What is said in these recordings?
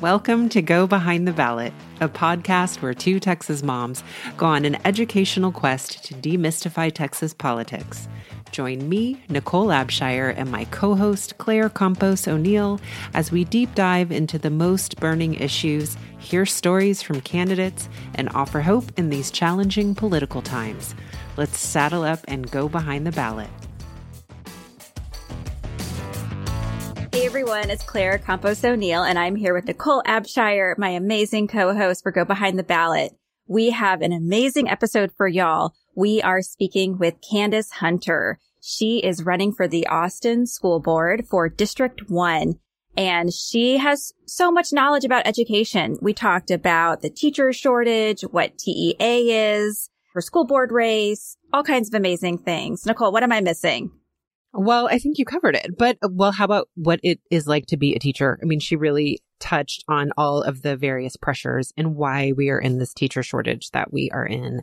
Welcome to Go Behind the Ballot, a podcast where two Texas moms go on an educational quest to demystify Texas politics. Join me, Nichole Abshire, and my co host, Claire Campos O'Neill, as we deep dive into the most burning issues, hear stories from candidates, and offer hope in these challenging political times. Let's saddle up and go behind the ballot. Hey everyone, it's Claire Campos O'Neill, and I'm here with Nichole Abshire, my amazing co-host for Go Behind the Ballot. We have an amazing episode for y'all. We are speaking with Candace Hunter. She is running for the Austin School Board for District 1, and she has so much knowledge about education. We talked about the teacher shortage, what TEA is, her school board race, all kinds of amazing things. Nichole, what am I missing? Well, I think you covered it. But, uh, well, how about what it is like to be a teacher? I mean, she really touched on all of the various pressures and why we are in this teacher shortage that we are in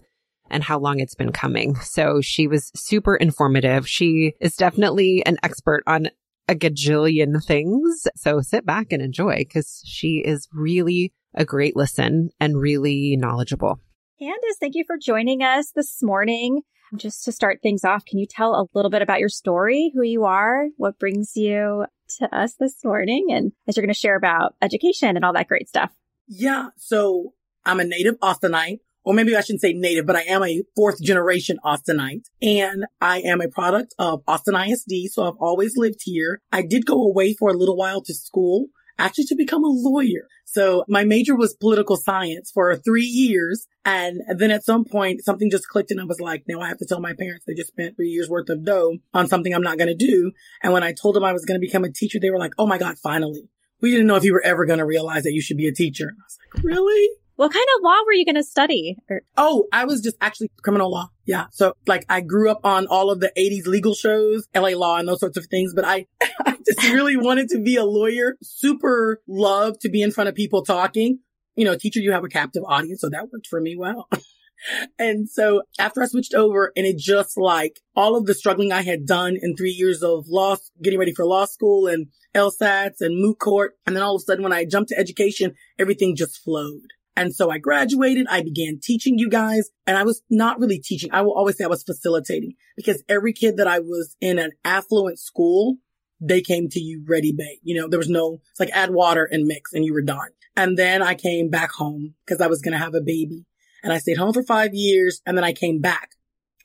and how long it's been coming. So she was super informative. She is definitely an expert on a gajillion things. So sit back and enjoy because she is really a great listen and really knowledgeable. Candace, thank you for joining us this morning. Just to start things off, can you tell a little bit about your story, who you are, what brings you to us this morning, and as you're going to share about education and all that great stuff? Yeah. So I'm a native Austinite, or maybe I shouldn't say native, but I am a fourth generation Austinite and I am a product of Austin ISD. So I've always lived here. I did go away for a little while to school actually to become a lawyer. So my major was political science for three years. And then at some point, something just clicked and I was like, now I have to tell my parents they just spent three years worth of dough on something I'm not going to do. And when I told them I was going to become a teacher, they were like, oh my God, finally. We didn't know if you were ever going to realize that you should be a teacher. I was like, really? What kind of law were you going to study? Or- oh, I was just actually criminal law. Yeah. So like I grew up on all of the 80s legal shows, LA law and those sorts of things, but I, I just really wanted to be a lawyer. Super love to be in front of people talking. You know, teacher, you have a captive audience. So that worked for me well. and so after I switched over and it just like all of the struggling I had done in three years of law, getting ready for law school and LSATs and moot court. And then all of a sudden when I jumped to education, everything just flowed. And so I graduated. I began teaching you guys and I was not really teaching. I will always say I was facilitating because every kid that I was in an affluent school, they came to you ready baked. You know, there was no, it's like add water and mix and you were done. And then I came back home because I was going to have a baby and I stayed home for five years and then I came back.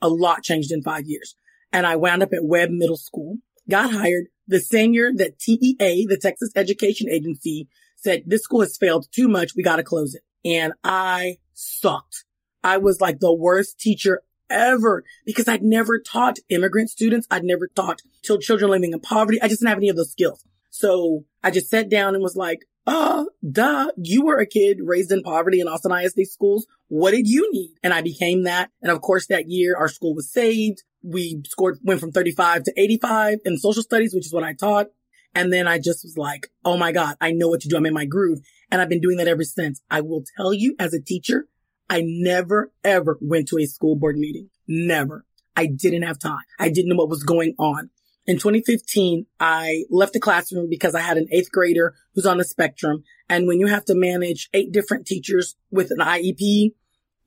A lot changed in five years and I wound up at Webb Middle School, got hired the same year that TEA, the Texas Education Agency said this school has failed too much. We got to close it and I sucked. I was like the worst teacher ever because I'd never taught immigrant students. I'd never taught till children living in poverty. I just didn't have any of those skills. So I just sat down and was like, uh, duh, you were a kid raised in poverty in Austin ISD schools. What did you need? And I became that. And of course, that year our school was saved. We scored, went from 35 to 85 in social studies, which is what I taught. And then I just was like, oh my God, I know what to do. I'm in my groove. And I've been doing that ever since. I will tell you as a teacher, I never ever went to a school board meeting. Never. I didn't have time. I didn't know what was going on. In 2015, I left the classroom because I had an eighth grader who's on the spectrum. And when you have to manage eight different teachers with an IEP,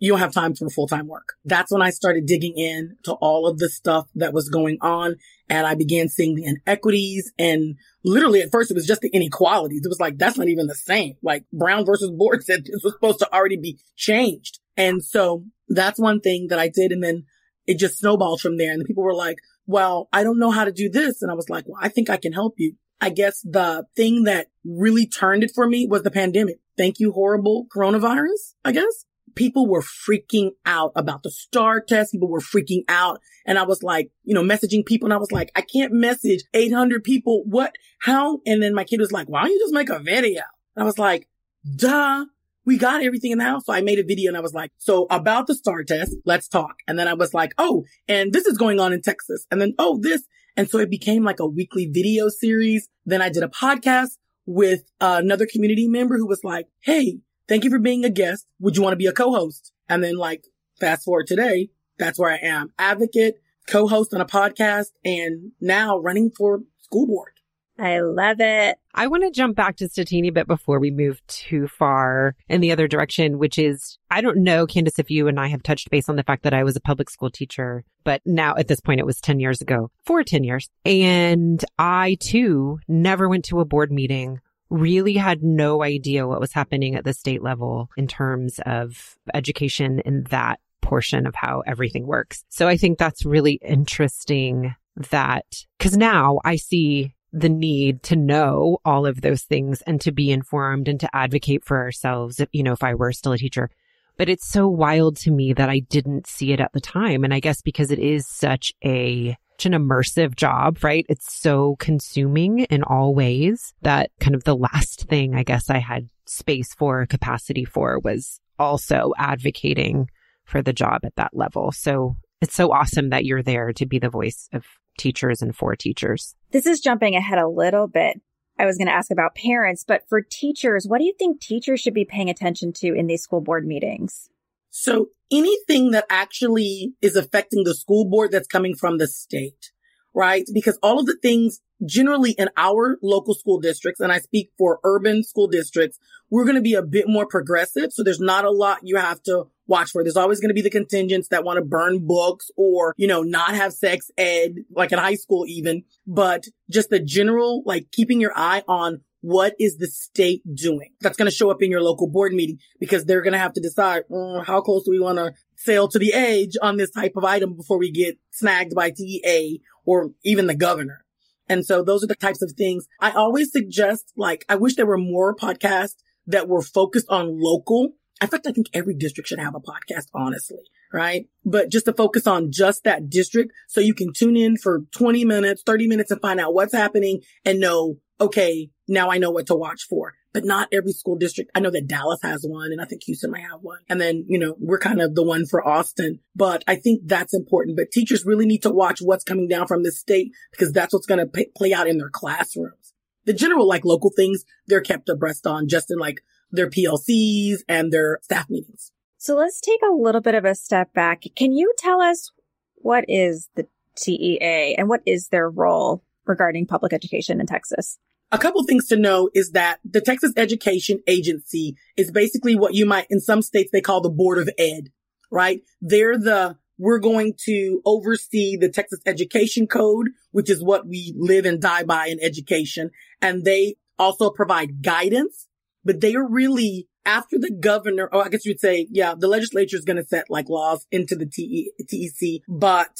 you don't have time for full-time work. That's when I started digging in to all of the stuff that was going on. And I began seeing the inequities and literally at first it was just the inequalities. It was like, that's not even the same. Like Brown versus Board said this was supposed to already be changed. And so that's one thing that I did. And then it just snowballed from there. And the people were like, well, I don't know how to do this. And I was like, well, I think I can help you. I guess the thing that really turned it for me was the pandemic. Thank you, horrible coronavirus, I guess people were freaking out about the STAAR test. People were freaking out. And I was like, you know, messaging people and I was like, I can't message 800 people. What? How? And then my kid was like, why don't you just make a video? And I was like, duh. We got everything in the house. So I made a video and I was like, so about the STAAR test, let's talk. And then I was like, oh, and this is going on in Texas. And then, oh, this. And so it became like a weekly video series. Then I did a podcast with another community member who was like, Hey, Thank you for being a guest. Would you want to be a co-host? And then like fast forward today, that's where I am. Advocate, co-host on a podcast, and now running for school board. I love it. I want to jump back just a teeny bit before we move too far in the other direction, which is I don't know, Candace, if you and I have touched base on the fact that I was a public school teacher, but now at this point it was 10 years ago, for 10 years. And I too never went to a board meeting really had no idea what was happening at the state level in terms of education in that portion of how everything works. So I think that's really interesting that because now I see the need to know all of those things and to be informed and to advocate for ourselves, if, you know, if I were still a teacher. But it's so wild to me that I didn't see it at the time. And I guess because it is such a, such an immersive job, right? It's so consuming in all ways that kind of the last thing I guess I had space for, capacity for was also advocating for the job at that level. So it's so awesome that you're there to be the voice of teachers and for teachers. This is jumping ahead a little bit. I was going to ask about parents, but for teachers, what do you think teachers should be paying attention to in these school board meetings? So anything that actually is affecting the school board that's coming from the state, right? Because all of the things generally in our local school districts, and I speak for urban school districts, we're going to be a bit more progressive. So there's not a lot you have to watch for. There's always going to be the contingents that want to burn books or, you know, not have sex ed, like in high school even, but just the general, like keeping your eye on what is the state doing? That's going to show up in your local board meeting because they're going to have to decide mm, how close do we want to sail to the edge on this type of item before we get snagged by TEA or even the governor. And so those are the types of things I always suggest. Like, I wish there were more podcasts that were focused on local in fact, I think every district should have a podcast, honestly, right? But just to focus on just that district so you can tune in for 20 minutes, 30 minutes and find out what's happening and know, okay, now I know what to watch for. But not every school district. I know that Dallas has one and I think Houston might have one. And then, you know, we're kind of the one for Austin, but I think that's important. But teachers really need to watch what's coming down from the state because that's what's going to p- play out in their classrooms. The general, like local things, they're kept abreast on just in like their PLCs and their staff meetings. So let's take a little bit of a step back. Can you tell us what is the TEA and what is their role regarding public education in Texas? A couple things to know is that the Texas Education Agency is basically what you might, in some states, they call the Board of Ed, right? They're the, we're going to oversee the Texas Education Code, which is what we live and die by in education. And they also provide guidance but they are really after the governor, oh, I guess you'd say, yeah, the legislature is going to set like laws into the TE, TEC, but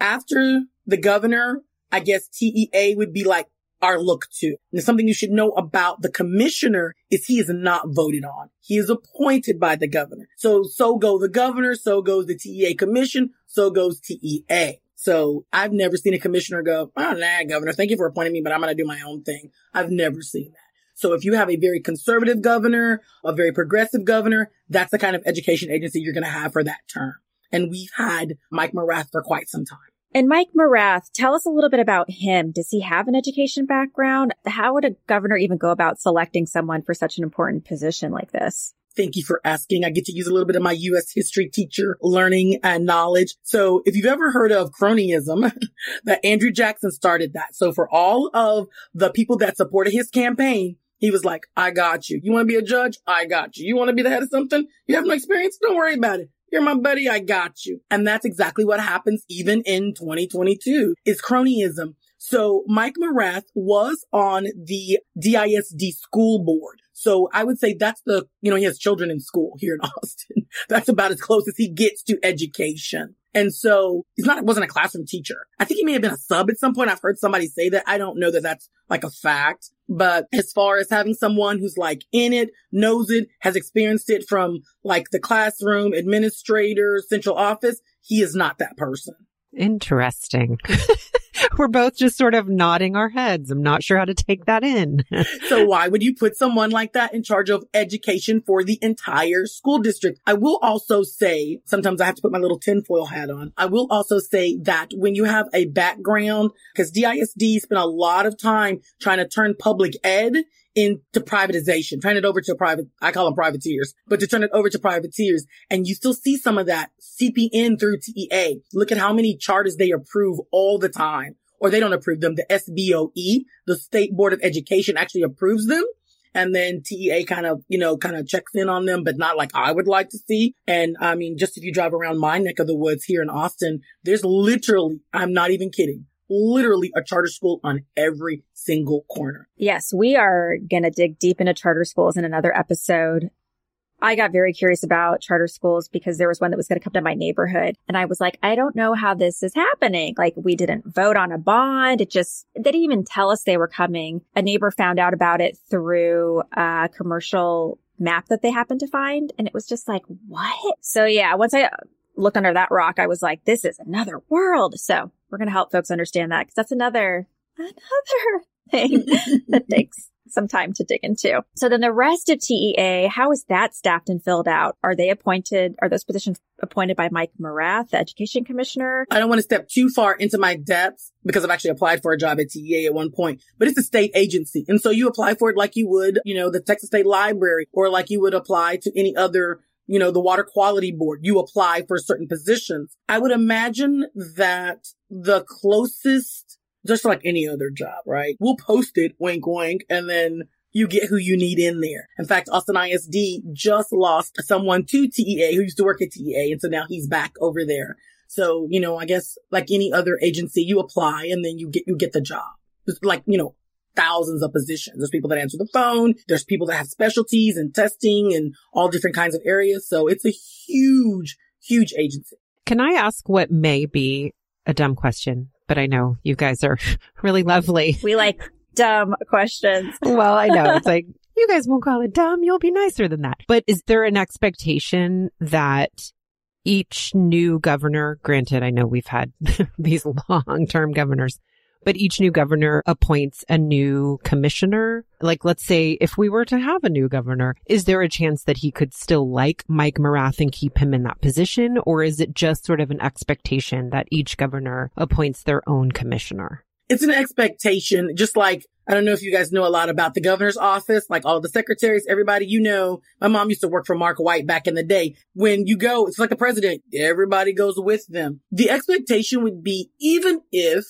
after the governor, I guess TEA would be like our look to. And something you should know about the commissioner is he is not voted on. He is appointed by the governor. So, so go the governor, so goes the TEA commission, so goes TEA. So I've never seen a commissioner go, oh, nah, governor, thank you for appointing me, but I'm going to do my own thing. I've never seen that. So if you have a very conservative governor, a very progressive governor, that's the kind of education agency you're going to have for that term. And we've had Mike Morath for quite some time. And Mike Morath, tell us a little bit about him. Does he have an education background? How would a governor even go about selecting someone for such an important position like this? Thank you for asking. I get to use a little bit of my U.S. history teacher learning and knowledge. So if you've ever heard of cronyism, that Andrew Jackson started that. So for all of the people that supported his campaign, he was like, I got you. You want to be a judge? I got you. You want to be the head of something? You have no experience? Don't worry about it. You're my buddy. I got you. And that's exactly what happens even in 2022 is cronyism. So Mike Morath was on the DISD school board. So I would say that's the, you know, he has children in school here in Austin. that's about as close as he gets to education. And so he's not, wasn't a classroom teacher. I think he may have been a sub at some point. I've heard somebody say that. I don't know that that's like a fact, but as far as having someone who's like in it, knows it, has experienced it from like the classroom, administrator, central office, he is not that person. Interesting. We're both just sort of nodding our heads. I'm not sure how to take that in. so why would you put someone like that in charge of education for the entire school district? I will also say, sometimes I have to put my little tinfoil hat on. I will also say that when you have a background, because DISD spent a lot of time trying to turn public ed into privatization, turn it over to private, I call them privateers, but to turn it over to privateers. And you still see some of that seeping in through TEA. Look at how many charters they approve all the time or they don't approve them. The SBOE, the State Board of Education actually approves them. And then TEA kind of, you know, kind of checks in on them, but not like I would like to see. And I mean, just if you drive around my neck of the woods here in Austin, there's literally, I'm not even kidding, literally a charter school on every single corner. Yes, we are going to dig deep into charter schools in another episode. I got very curious about charter schools because there was one that was going to come to my neighborhood. And I was like, I don't know how this is happening. Like we didn't vote on a bond. It just, they didn't even tell us they were coming. A neighbor found out about it through a commercial map that they happened to find. And it was just like, what? So yeah, once I looked under that rock, I was like, this is another world. So we're going to help folks understand that because that's another, another thing that takes some time to dig into. So then the rest of TEA, how is that staffed and filled out? Are they appointed, are those positions appointed by Mike Morath, the education commissioner? I don't want to step too far into my depths because I've actually applied for a job at TEA at one point, but it's a state agency. And so you apply for it like you would, you know, the Texas State Library or like you would apply to any other you know, the water quality board, you apply for certain positions. I would imagine that the closest just like any other job, right? We'll post it, wink, wink, and then you get who you need in there. In fact, Austin ISD just lost someone to TEA who used to work at TEA. And so now he's back over there. So, you know, I guess like any other agency, you apply and then you get, you get the job. It's like, you know, thousands of positions. There's people that answer the phone. There's people that have specialties and testing and all different kinds of areas. So it's a huge, huge agency. Can I ask what may be a dumb question? But I know you guys are really lovely. We like dumb questions. well, I know. It's like, you guys won't call it dumb. You'll be nicer than that. But is there an expectation that each new governor, granted, I know we've had these long term governors, but each new governor appoints a new commissioner. Like, let's say if we were to have a new governor, is there a chance that he could still like Mike Morath and keep him in that position? Or is it just sort of an expectation that each governor appoints their own commissioner? It's an expectation, just like I don't know if you guys know a lot about the governor's office, like all the secretaries, everybody you know. My mom used to work for Mark White back in the day. When you go, it's like the president. Everybody goes with them. The expectation would be even if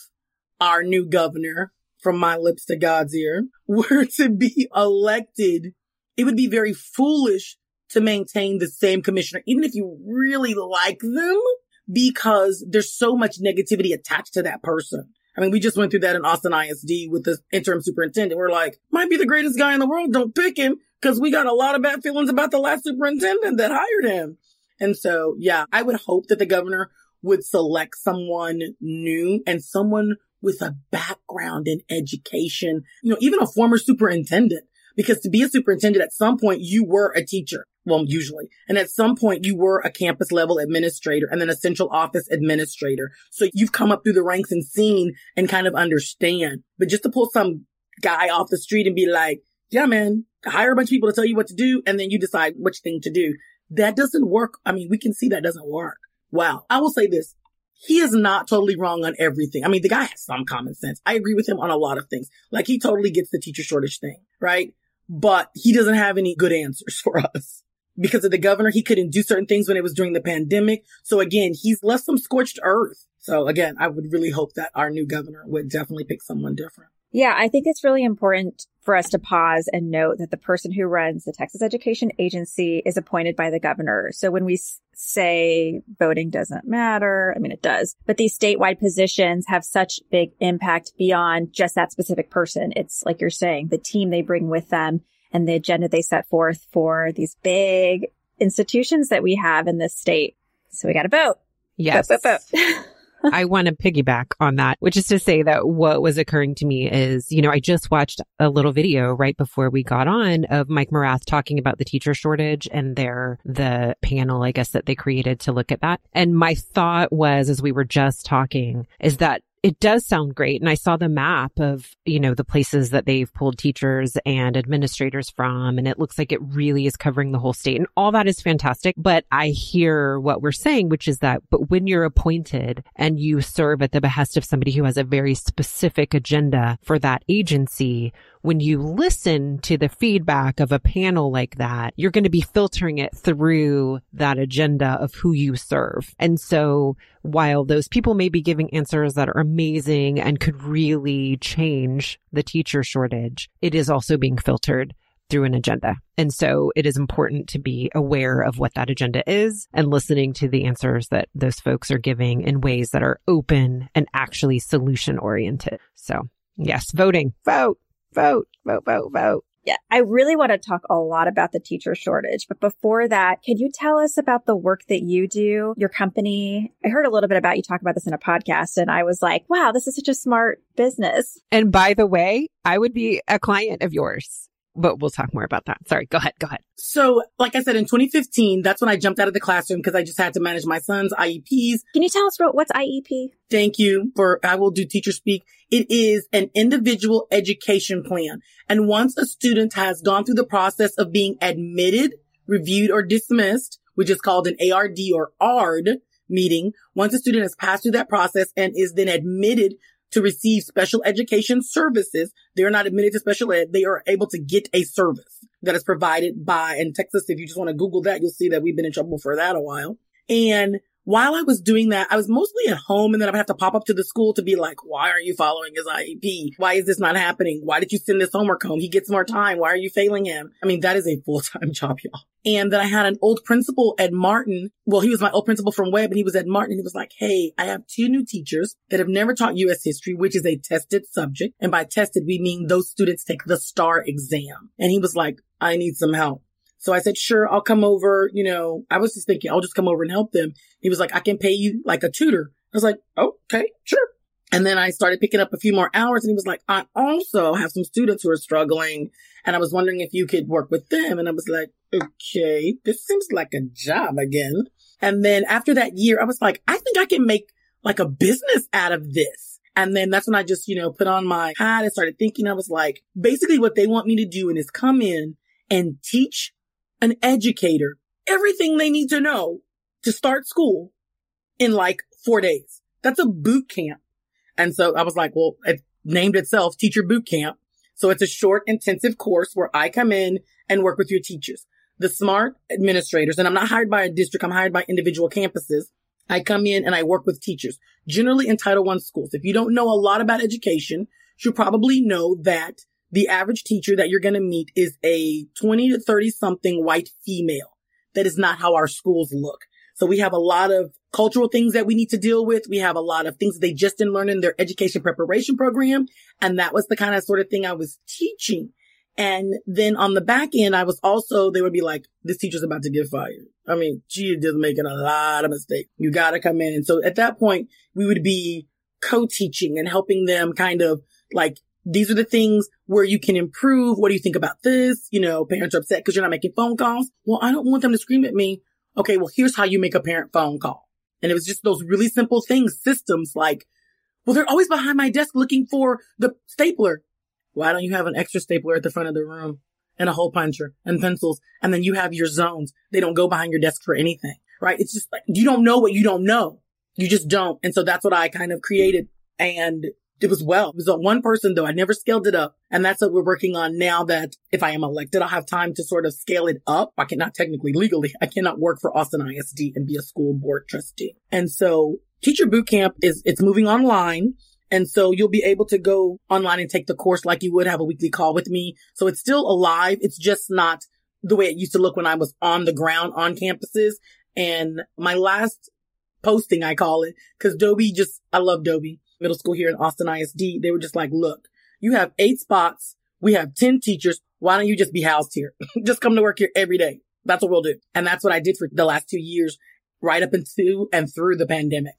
our new governor from my lips to God's ear were to be elected, it would be very foolish to maintain the same commissioner, even if you really like them, because there's so much negativity attached to that person. I mean, we just went through that in Austin ISD with the interim superintendent. We're like, might be the greatest guy in the world. Don't pick him because we got a lot of bad feelings about the last superintendent that hired him. And so, yeah, I would hope that the governor would select someone new and someone with a background in education, you know, even a former superintendent. Because to be a superintendent, at some point you were a teacher. Well, usually. And at some point you were a campus level administrator and then a central office administrator. So you've come up through the ranks and seen and kind of understand. But just to pull some guy off the street and be like, yeah, man, hire a bunch of people to tell you what to do. And then you decide which thing to do. That doesn't work. I mean, we can see that doesn't work. Wow. I will say this he is not totally wrong on everything. I mean, the guy has some common sense. I agree with him on a lot of things. Like he totally gets the teacher shortage thing, right? But he doesn't have any good answers for us. Because of the governor, he couldn't do certain things when it was during the pandemic. So again, he's left some scorched earth. So again, I would really hope that our new governor would definitely pick someone different. Yeah, I think it's really important for us to pause and note that the person who runs the Texas Education Agency is appointed by the governor. So when we say voting doesn't matter, I mean, it does, but these statewide positions have such big impact beyond just that specific person. It's like you're saying, the team they bring with them and the agenda they set forth for these big institutions that we have in this state. So we got to vote. Yes. Vote, vote, vote. I want to piggyback on that, which is to say that what was occurring to me is, you know, I just watched a little video right before we got on of Mike Morath talking about the teacher shortage and their, the panel, I guess, that they created to look at that. And my thought was, as we were just talking, is that it does sound great. And I saw the map of, you know, the places that they've pulled teachers and administrators from. And it looks like it really is covering the whole state and all that is fantastic. But I hear what we're saying, which is that, but when you're appointed and you serve at the behest of somebody who has a very specific agenda for that agency, when you listen to the feedback of a panel like that, you're going to be filtering it through that agenda of who you serve. And so while those people may be giving answers that are amazing and could really change the teacher shortage, it is also being filtered through an agenda. And so it is important to be aware of what that agenda is and listening to the answers that those folks are giving in ways that are open and actually solution oriented. So yes, voting, vote, vote, vote, vote, vote. Yeah, I really want to talk a lot about the teacher shortage. But before that, can you tell us about the work that you do, your company? I heard a little bit about you talk about this in a podcast and I was like, wow, this is such a smart business. And by the way, I would be a client of yours but we'll talk more about that. Sorry. Go ahead. Go ahead. So, like I said, in 2015, that's when I jumped out of the classroom because I just had to manage my son's IEPs. Can you tell us what, what's IEP? Thank you for, I will do teacher speak. It is an individual education plan. And once a student has gone through the process of being admitted, reviewed or dismissed, which is called an ARD or ARD meeting, once a student has passed through that process and is then admitted to receive special education services. They're not admitted to special ed. They are able to get a service that is provided by, in Texas, if you just want to Google that, you'll see that we've been in trouble for that a while. And while I was doing that, I was mostly at home and then I would have to pop up to the school to be like, why aren't you following his IEP? Why is this not happening? Why did you send this homework home? He gets more time. Why are you failing him? I mean, that is a full-time job, y'all. And then I had an old principal at Martin. Well, he was my old principal from Webb and he was at Martin. And he was like, Hey, I have two new teachers that have never taught U.S. history, which is a tested subject. And by tested, we mean those students take the STAAR exam. And he was like, I need some help. So I said, sure, I'll come over. You know, I was just thinking, I'll just come over and help them. He was like, I can pay you like a tutor. I was like, okay, sure. And then I started picking up a few more hours and he was like, I also have some students who are struggling and I was wondering if you could work with them. And I was like, okay, this seems like a job again. And then after that year, I was like, I think I can make like a business out of this. And then that's when I just, you know, put on my hat and started thinking. I was like, basically what they want me to do is come in and teach an educator everything they need to know to start school in like four days. That's a boot camp. And so I was like, well, it named itself teacher boot camp. So it's a short intensive course where I come in and work with your teachers, the smart administrators. And I'm not hired by a district. I'm hired by individual campuses. I come in and I work with teachers, generally in Title I schools. If you don't know a lot about education, you probably know that the average teacher that you're going to meet is a 20 to 30 something white female. That is not how our schools look. So we have a lot of cultural things that we need to deal with. We have a lot of things they just didn't learn in their education preparation program. And that was the kind of sort of thing I was teaching. And then on the back end, I was also, they would be like, this teacher's about to get fired. I mean, she is making a lot of mistakes. You got to come in. And so at that point, we would be co-teaching and helping them kind of like these are the things where you can improve. What do you think about this? You know, parents are upset because you're not making phone calls. Well, I don't want them to scream at me. Okay, well, here's how you make a parent phone call. And it was just those really simple things, systems like, well, they're always behind my desk looking for the stapler. Why don't you have an extra stapler at the front of the room and a hole puncher and pencils? And then you have your zones. They don't go behind your desk for anything, right? It's just like, you don't know what you don't know. You just don't. And so that's what I kind of created. And it was well. It was on one person though. I never scaled it up. And that's what we're working on now that if I am elected, I'll have time to sort of scale it up. I cannot technically legally, I cannot work for Austin ISD and be a school board trustee. And so teacher boot camp is, it's moving online. And so you'll be able to go online and take the course like you would have a weekly call with me. So it's still alive. It's just not the way it used to look when I was on the ground on campuses. And my last posting, I call it, cause Dobie just, I love Dobie middle school here in Austin ISD, they were just like, look, you have eight spots. We have 10 teachers. Why don't you just be housed here? just come to work here every day. That's what we'll do. And that's what I did for the last two years, right up into and through the pandemic.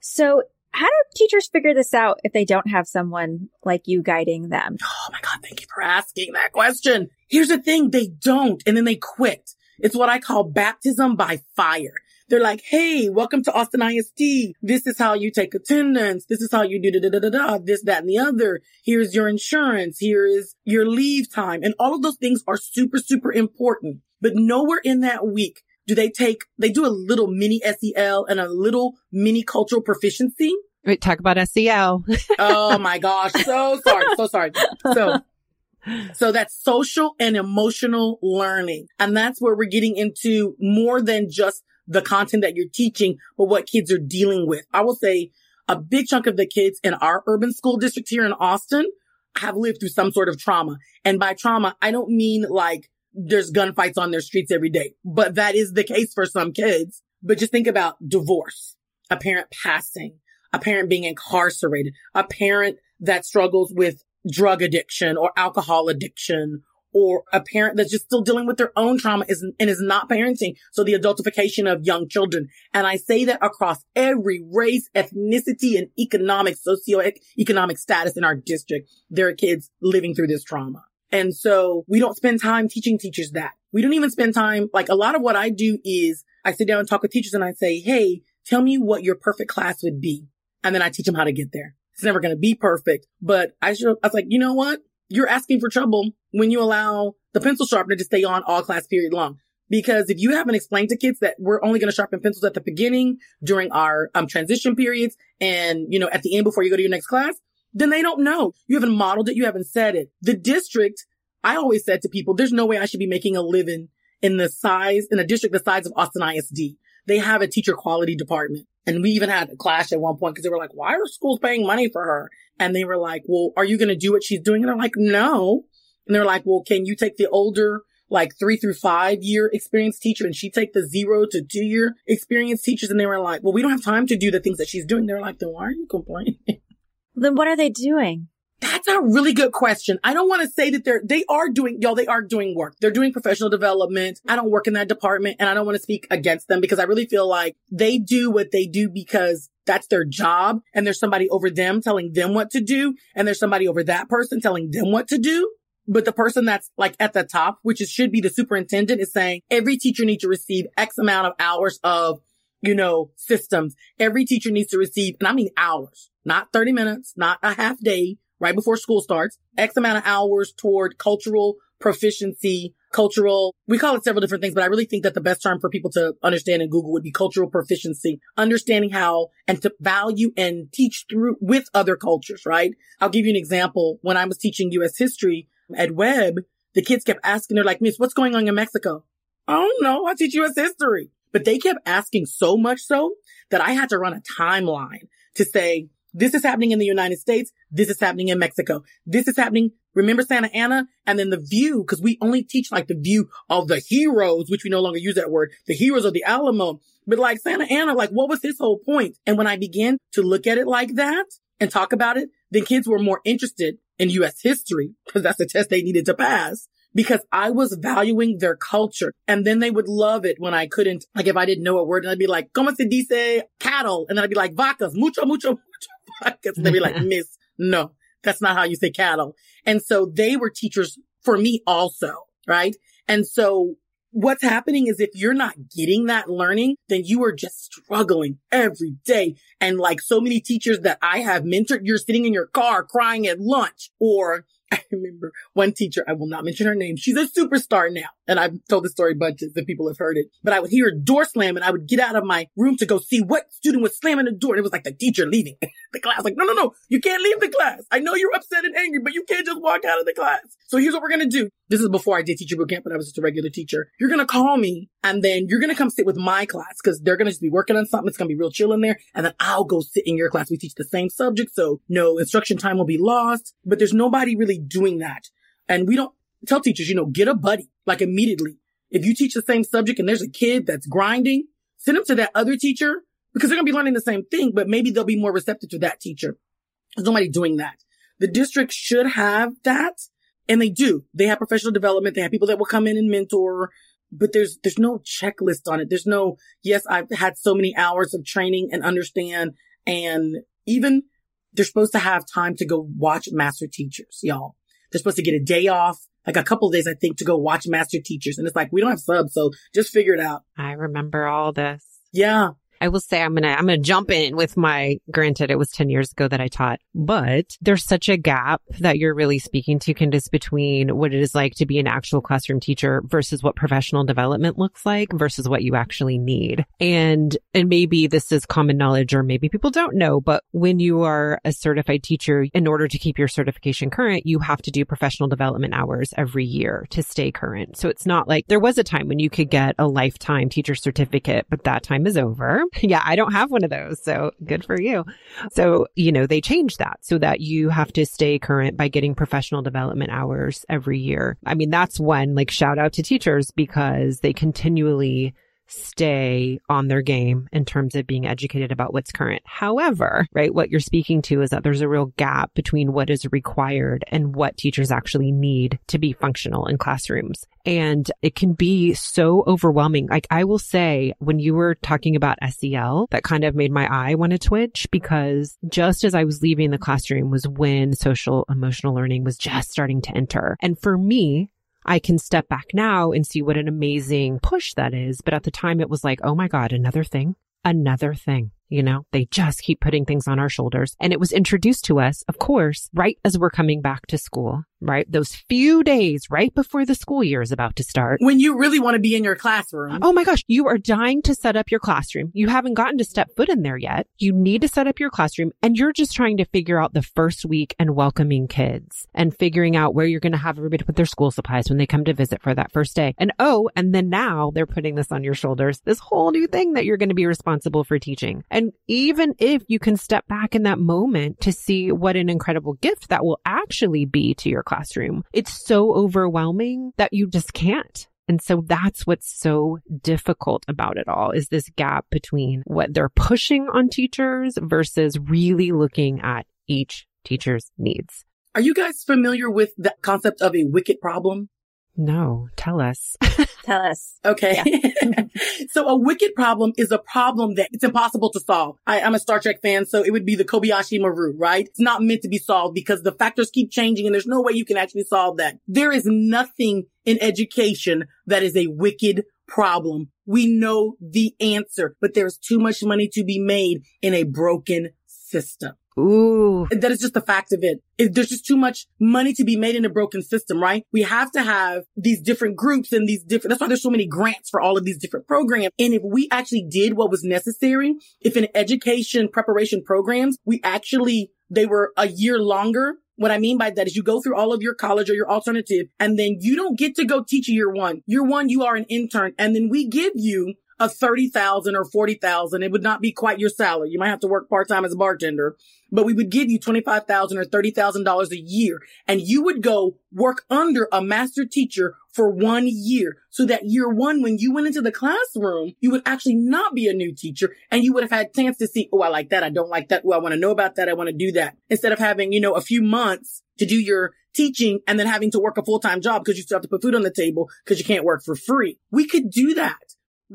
So how do teachers figure this out if they don't have someone like you guiding them? Oh my God. Thank you for asking that question. Here's the thing. They don't. And then they quit. It's what I call baptism by fire. They're like, Hey, welcome to Austin ISD. This is how you take attendance. This is how you do da da da da da, this, that, and the other. Here's your insurance. Here is your leave time. And all of those things are super, super important. But nowhere in that week do they take, they do a little mini SEL and a little mini cultural proficiency. Wait, talk about SEL. oh my gosh. So sorry. So sorry. So So that's social and emotional learning. And that's where we're getting into more than just the content that you're teaching, but what kids are dealing with. I will say a big chunk of the kids in our urban school district here in Austin have lived through some sort of trauma. And by trauma, I don't mean like there's gunfights on their streets every day, but that is the case for some kids. But just think about divorce, a parent passing, a parent being incarcerated, a parent that struggles with drug addiction or alcohol addiction or a parent that's just still dealing with their own trauma is, and is not parenting. So the adultification of young children. And I say that across every race, ethnicity, and economic, socioeconomic status in our district. There are kids living through this trauma. And so we don't spend time teaching teachers that. We don't even spend time, like a lot of what I do is I sit down and talk with teachers and I say, Hey, tell me what your perfect class would be. And then I teach them how to get there. It's never going to be perfect, but I should, I was like, you know what? You're asking for trouble when you allow the pencil sharpener to stay on all class period long. Because if you haven't explained to kids that we're only going to sharpen pencils at the beginning during our um, transition periods and, you know, at the end before you go to your next class, then they don't know. You haven't modeled it. You haven't said it. The district, I always said to people, there's no way I should be making a living in the size, in a district the size of Austin ISD. They have a teacher quality department. And we even had a clash at one point because they were like, why are schools paying money for her? And they were like, well, are you going to do what she's doing? And they're like, no. And they're like, well, can you take the older, like three through five year experienced teacher and she take the zero to two year experienced teachers? And they were like, well, we don't have time to do the things that she's doing. They're like, then why are you complaining? Then what are they doing? That's a really good question. I don't want to say that they're, they are doing, y'all, they are doing work. They're doing professional development. I don't work in that department and I don't want to speak against them because I really feel like they do what they do because that's their job and there's somebody over them telling them what to do and there's somebody over that person telling them what to do. But the person that's like at the top, which is, should be the superintendent is saying every teacher needs to receive X amount of hours of, you know, systems. Every teacher needs to receive, and I mean hours, not 30 minutes, not a half day, right before school starts, X amount of hours toward cultural proficiency, cultural, we call it several different things, but I really think that the best term for people to understand in Google would be cultural proficiency, understanding how and to value and teach through with other cultures, right? I'll give you an example. When I was teaching U.S. history at Webb, the kids kept asking, they're like, Miss, what's going on in Mexico? I don't know. I teach U.S. history. But they kept asking so much so that I had to run a timeline to say, this is happening in the United States. This is happening in Mexico. This is happening. Remember Santa Anna and then the view, because we only teach like the view of the heroes, which we no longer use that word, the heroes of the Alamo. But like Santa Anna, like what was his whole point? And when I began to look at it like that and talk about it, then kids were more interested in U.S. history because that's the test they needed to pass because I was valuing their culture. And then they would love it when I couldn't, like if I didn't know a word and I'd be like, como se dice cattle? And then I'd be like, vacas, mucho, mucho, And they'd be like, miss, no, that's not how you say cattle. And so they were teachers for me also, right? And so what's happening is if you're not getting that learning, then you are just struggling every day. And like so many teachers that I have mentored, you're sitting in your car crying at lunch or I remember one teacher, I will not mention her name. She's a superstar now. And I've told the story bunches and people have heard it, but I would hear a door slam and I would get out of my room to go see what student was slamming the door. And it was like the teacher leaving the class. Like, no, no, no, you can't leave the class. I know you're upset and angry, but you can't just walk out of the class. So here's what we're going to do. This is before I did teacher boot camp, but I was just a regular teacher. You're going to call me and then you're going to come sit with my class because they're going to just be working on something. It's going to be real chill in there. And then I'll go sit in your class. We teach the same subject. So no instruction time will be lost, but there's nobody really doing that. And we don't tell teachers, you know, get a buddy like immediately. If you teach the same subject and there's a kid that's grinding, send them to that other teacher because they're going to be learning the same thing, but maybe they'll be more receptive to that teacher. There's nobody doing that. The district should have that. And they do. They have professional development. They have people that will come in and mentor, but there's, there's no checklist on it. There's no, yes, I've had so many hours of training and understand. And even they're supposed to have time to go watch master teachers, y'all. They're supposed to get a day off, like a couple days, I think, to go watch master teachers. And it's like, we don't have subs. So just figure it out. I remember all this. Yeah. I will say I'm to, I'm to jump in with my, granted, it was 10 years ago that I taught, but there's such a gap that you're really speaking to, Candace, between what it is like to be an actual classroom teacher versus what professional development looks like versus what you actually need. And, and maybe this is common knowledge or maybe people don't know, but when you are a certified teacher, in order to keep your certification current, you have to do professional development hours every year to stay current. So it's not like there was a time when you could get a lifetime teacher certificate, but that time is over. Yeah, I don't have one of those. So good for you. So, you know, they changed that so that you have to stay current by getting professional development hours every year. I mean, that's one like shout out to teachers because they continually stay on their game in terms of being educated about what's current. However, right, what you're speaking to is that there's a real gap between what is required and what teachers actually need to be functional in classrooms. And it can be so overwhelming. Like I will say, when you were talking about SEL, that kind of made my eye want to twitch because just as I was leaving the classroom was when social emotional learning was just starting to enter. And for me, I can step back now and see what an amazing push that is. But at the time it was like, oh my God, another thing, another thing. You know, they just keep putting things on our shoulders. And it was introduced to us, of course, right as we're coming back to school right? Those few days right before the school year is about to start. When you really want to be in your classroom. Oh my gosh, you are dying to set up your classroom. You haven't gotten to step foot in there yet. You need to set up your classroom and you're just trying to figure out the first week and welcoming kids and figuring out where you're going to have everybody put their school supplies when they come to visit for that first day. And oh, and then now they're putting this on your shoulders, this whole new thing that you're going to be responsible for teaching. And even if you can step back in that moment to see what an incredible gift that will actually be to your class classroom. It's so overwhelming that you just can't. And so that's what's so difficult about it all is this gap between what they're pushing on teachers versus really looking at each teacher's needs. Are you guys familiar with the concept of a wicked problem? No, tell us. tell us. Okay. Yeah. so a wicked problem is a problem that it's impossible to solve. I, am a Star Trek fan, so it would be the Kobayashi Maru, right? It's not meant to be solved because the factors keep changing and there's no way you can actually solve that. There is nothing in education that is a wicked problem. We know the answer, but there's too much money to be made in a broken system. Ooh. That is just the fact of it. There's just too much money to be made in a broken system, right? We have to have these different groups and these different, that's why there's so many grants for all of these different programs. And if we actually did what was necessary, if in education preparation programs, we actually, they were a year longer, what I mean by that is you go through all of your college or your alternative and then you don't get to go teach year one. Year one, you are an intern and then we give you a 30,000 or 40,000. It would not be quite your salary. You might have to work part time as a bartender, but we would give you 25,000 or $30,000 a year and you would go work under a master teacher for one year. So that year one, when you went into the classroom, you would actually not be a new teacher and you would have had chance to see, Oh, I like that. I don't like that. Oh, I want to know about that. I want to do that instead of having, you know, a few months to do your teaching and then having to work a full-time job because you still have to put food on the table because you can't work for free. We could do that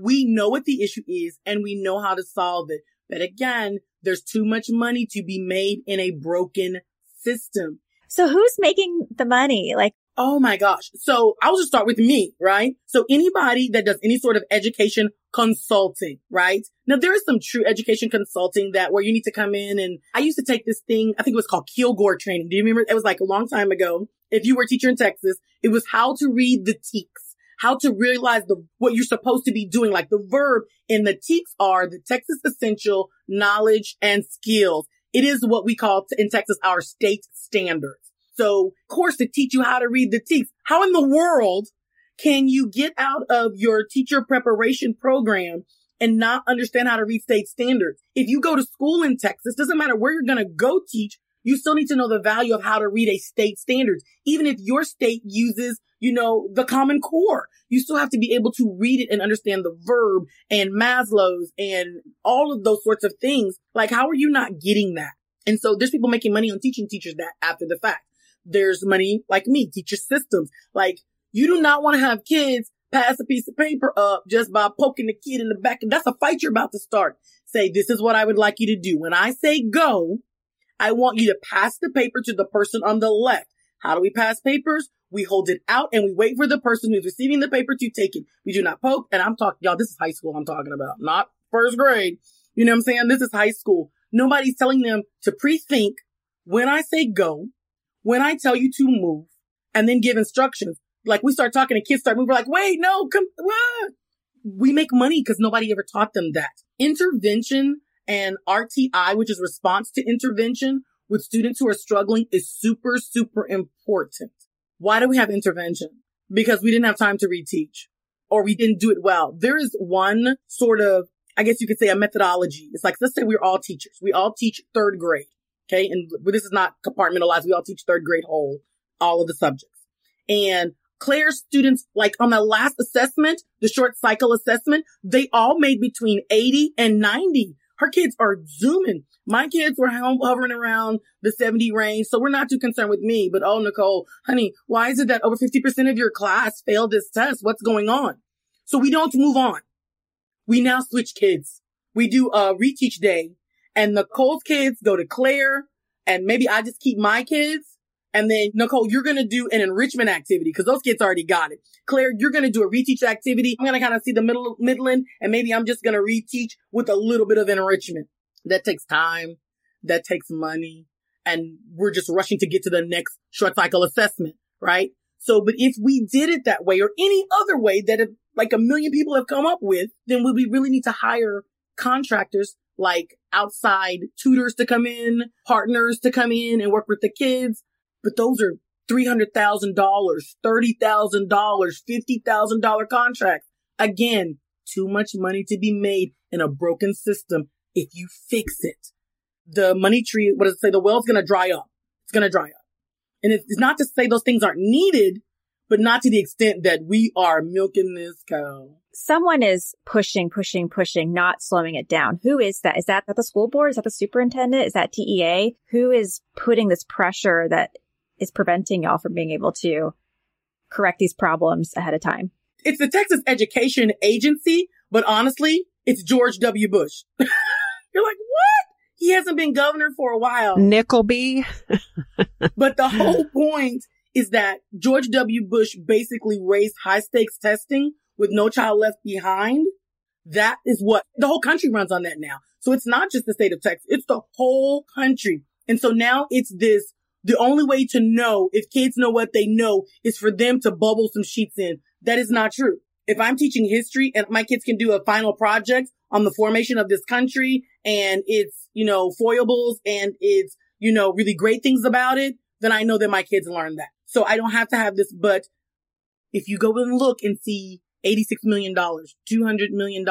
we know what the issue is and we know how to solve it. But again, there's too much money to be made in a broken system. So who's making the money? Like, oh my gosh. So I'll just start with me, right? So anybody that does any sort of education consulting, right? Now there is some true education consulting that where you need to come in and I used to take this thing, I think it was called Kilgo training. Do you remember? It was like a long time ago. If you were a teacher in Texas, it was how to read the TEKS how to realize the, what you're supposed to be doing. Like the verb in the TEKS are the Texas essential knowledge and skills. It is what we call in Texas our state standards. So course to teach you how to read the TEKS. How in the world can you get out of your teacher preparation program and not understand how to read state standards? If you go to school in Texas, doesn't matter where you're going to go teach, you still need to know the value of how to read a state standards. Even if your state uses you know, the common core. You still have to be able to read it and understand the verb and Maslow's and all of those sorts of things. Like, how are you not getting that? And so there's people making money on teaching teachers that after the fact. There's money like me, teacher systems. Like, you do not want to have kids pass a piece of paper up just by poking the kid in the back. That's a fight you're about to start. Say, this is what I would like you to do. When I say go, I want you to pass the paper to the person on the left. How do we pass papers? We hold it out and we wait for the person who's receiving the paper to take it. We do not poke. And I'm talking, y'all, this is high school I'm talking about, not first grade. You know what I'm saying? This is high school. Nobody's telling them to pre-think when I say go, when I tell you to move, and then give instructions. Like we start talking and kids start moving, we're like, wait, no, come, what? We make money because nobody ever taught them that. Intervention and RTI, which is response to intervention with students who are struggling is super, super important. Why do we have intervention? Because we didn't have time to reteach or we didn't do it well. There is one sort of, I guess you could say a methodology. It's like, let's say we're all teachers. We all teach third grade. Okay. And this is not compartmentalized. We all teach third grade whole, all of the subjects. And Claire's students, like on the last assessment, the short cycle assessment, they all made between 80 and 90. Her kids are zooming. My kids were hovering around the 70 range, so we're not too concerned with me. But oh, Nichole, honey, why is it that over 50% of your class failed this test? What's going on? So we don't move on. We now switch kids. We do a reteach day and Nichole's kids go to Claire and maybe I just keep my kids and then Nichole, you're going to do an enrichment activity because those kids already got it. Claire, you're going to do a reteach activity. I'm going to kind of see the middle, Midland and maybe I'm just going to reteach with a little bit of enrichment. That takes time. That takes money. And we're just rushing to get to the next short cycle assessment, right? So, but if we did it that way or any other way that if, like a million people have come up with, then would we really need to hire contractors like outside tutors to come in, partners to come in and work with the kids, but those are $300,000, $30,000, $50,000 contracts. Again, too much money to be made in a broken system if you fix it. The money tree, what does it say? The well's going to dry up. It's going to dry up. And it's not to say those things aren't needed, but not to the extent that we are milking this cow. Someone is pushing, pushing, pushing, not slowing it down. Who is that? Is that the school board? Is that the superintendent? Is that TEA? Who is putting this pressure that is preventing y'all from being able to correct these problems ahead of time? It's the Texas Education Agency, but honestly, it's George W. Bush. You're like, what? He hasn't been governor for a while. Nickleby. but the whole point is that George W. Bush basically raised high stakes testing with no child left behind. That is what the whole country runs on that now. So it's not just the state of Texas. It's the whole country. And so now it's this the only way to know if kids know what they know is for them to bubble some sheets in. That is not true. If I'm teaching history and my kids can do a final project on the formation of this country and it's, you know, foibles and it's, you know, really great things about it, then I know that my kids learned that. So I don't have to have this, but if you go and look and see $86 million, $200 million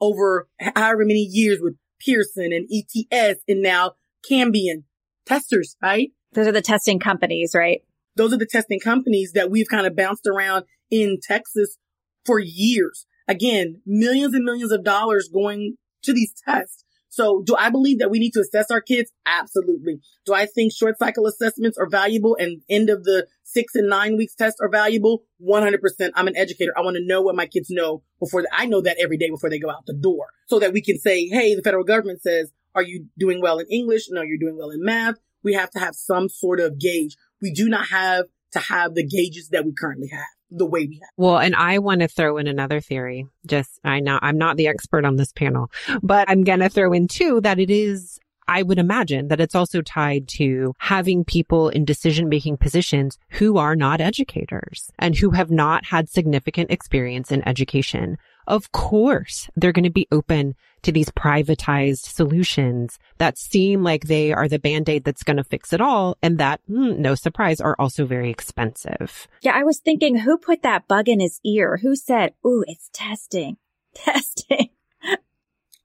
over however many years with Pearson and ETS and now Cambium testers, right? Those are the testing companies, right? Those are the testing companies that we've kind of bounced around in Texas for years. Again, millions and millions of dollars going to these tests. So do I believe that we need to assess our kids? Absolutely. Do I think short cycle assessments are valuable and end of the six and nine weeks tests are valuable? 100%. I'm an educator. I want to know what my kids know before I know that every day before they go out the door so that we can say, Hey, the federal government says, are you doing well in English? No, you're doing well in math we have to have some sort of gauge. We do not have to have the gauges that we currently have the way we have. Well, and I want to throw in another theory. Just I know I'm not the expert on this panel, but I'm going to throw in too that it is I would imagine that it's also tied to having people in decision making positions who are not educators and who have not had significant experience in education. Of course, they're going to be open to these privatized solutions that seem like they are the band-aid that's going to fix it all. And that, mm, no surprise, are also very expensive. Yeah. I was thinking who put that bug in his ear? Who said, Ooh, it's testing, testing.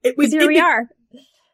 It was, here it, we are.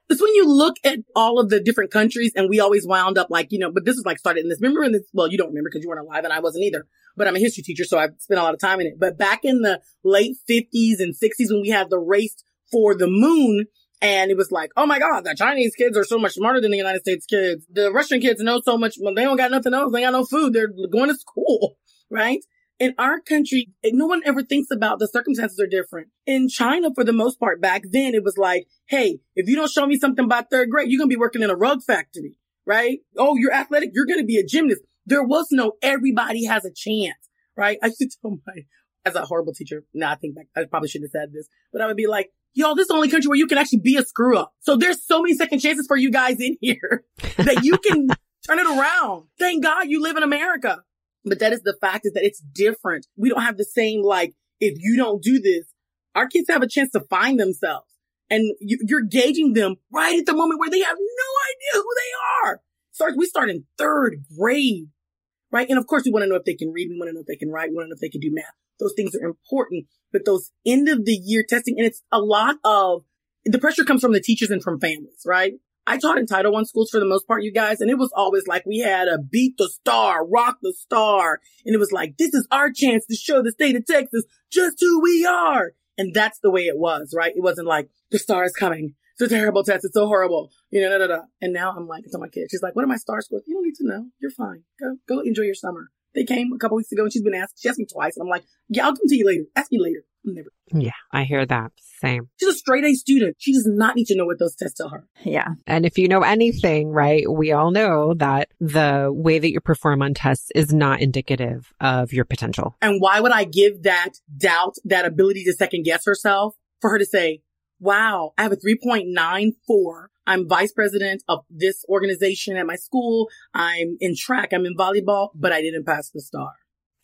It's when you look at all of the different countries and we always wound up like, you know, but this is like started in this. Remember in this, well, you don't remember because you weren't alive and I wasn't either, but I'm a history teacher. So I've spent a lot of time in it. But back in the late fifties and sixties when we had the race for the moon and it was like, oh my God, the Chinese kids are so much smarter than the United States kids. The Russian kids know so much. They don't got nothing else. They got no food. They're going to school, right? In our country, no one ever thinks about the circumstances are different. In China, for the most part, back then, it was like, hey, if you don't show me something by third grade, you're going to be working in a rug factory, right? Oh, you're athletic. You're going to be a gymnast. There was no everybody has a chance, right? I used to tell my, as a horrible teacher, now I think back, I probably shouldn't have said this, but I would be like, Y'all, this is the only country where you can actually be a screw up. So there's so many second chances for you guys in here that you can turn it around. Thank God you live in America. But that is the fact is that it's different. We don't have the same, like, if you don't do this, our kids have a chance to find themselves and you, are gauging them right at the moment where they have no idea who they are. Start, we start in third grade, right? And of course, we want to know if they can read. We want to know if they can write. We want to know if they can do math. Those things are important, but those end of the year testing, and it's a lot of the pressure comes from the teachers and from families, right? I taught in Title One schools for the most part, you guys, and it was always like we had a beat the STAAR, rock the STAAR. And it was like, this is our chance to show the state of Texas just who we are. And that's the way it was, right? It wasn't like the STAAR is coming. It's a terrible test. It's so horrible. You know, da, da, da. And now I'm like, to my kid, she's like, what are my STAAR scores? You don't need to know. You're fine. Go, go enjoy your summer. They came a couple weeks ago and she's been asked, she asked me twice. And I'm like, yeah, I'll come to you later. Ask me later. Never. Yeah, I hear that. Same. She's a straight A student. She does not need to know what those tests tell her. Yeah. And if you know anything, right, we all know that the way that you perform on tests is not indicative of your potential. And why would I give that doubt, that ability to second guess herself for her to say, wow, I have a 3.94. I'm vice president of this organization at my school. I'm in track. I'm in volleyball, but I didn't pass the STAAR.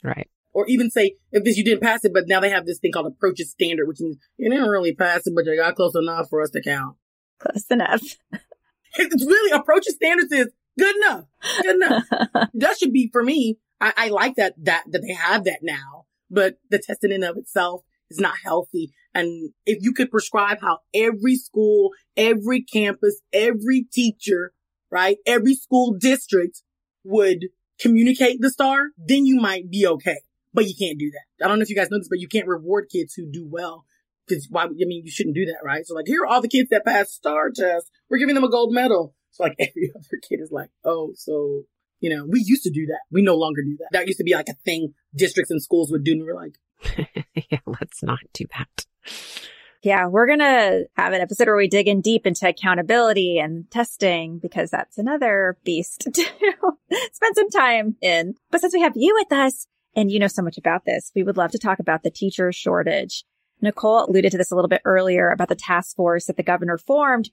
Right or even say if this you didn't pass it, but now they have this thing called approaches standard, which means you didn't really pass it, but you got close enough for us to count. Close enough. it's really approaches standards is good enough. Good enough. that should be for me. I, I like that that that they have that now, but the testing in and of itself is not healthy. And if you could prescribe how every school, every campus, every teacher, right, every school district would communicate the STAAR, then you might be okay. But you can't do that. I don't know if you guys know this, but you can't reward kids who do well. Cause why, I mean, you shouldn't do that, right? So like, here are all the kids that passed STAAR tests. We're giving them a gold medal. So like every other kid is like, oh, so, you know, we used to do that. We no longer do that. That used to be like a thing districts and schools would do. And we are like, yeah, let's not do that. Yeah, we're going to have an episode where we dig in deep into accountability and testing because that's another beast to spend some time in. But since we have you with us, and you know so much about this. We would love to talk about the teacher shortage. Nichole alluded to this a little bit earlier about the task force that the governor formed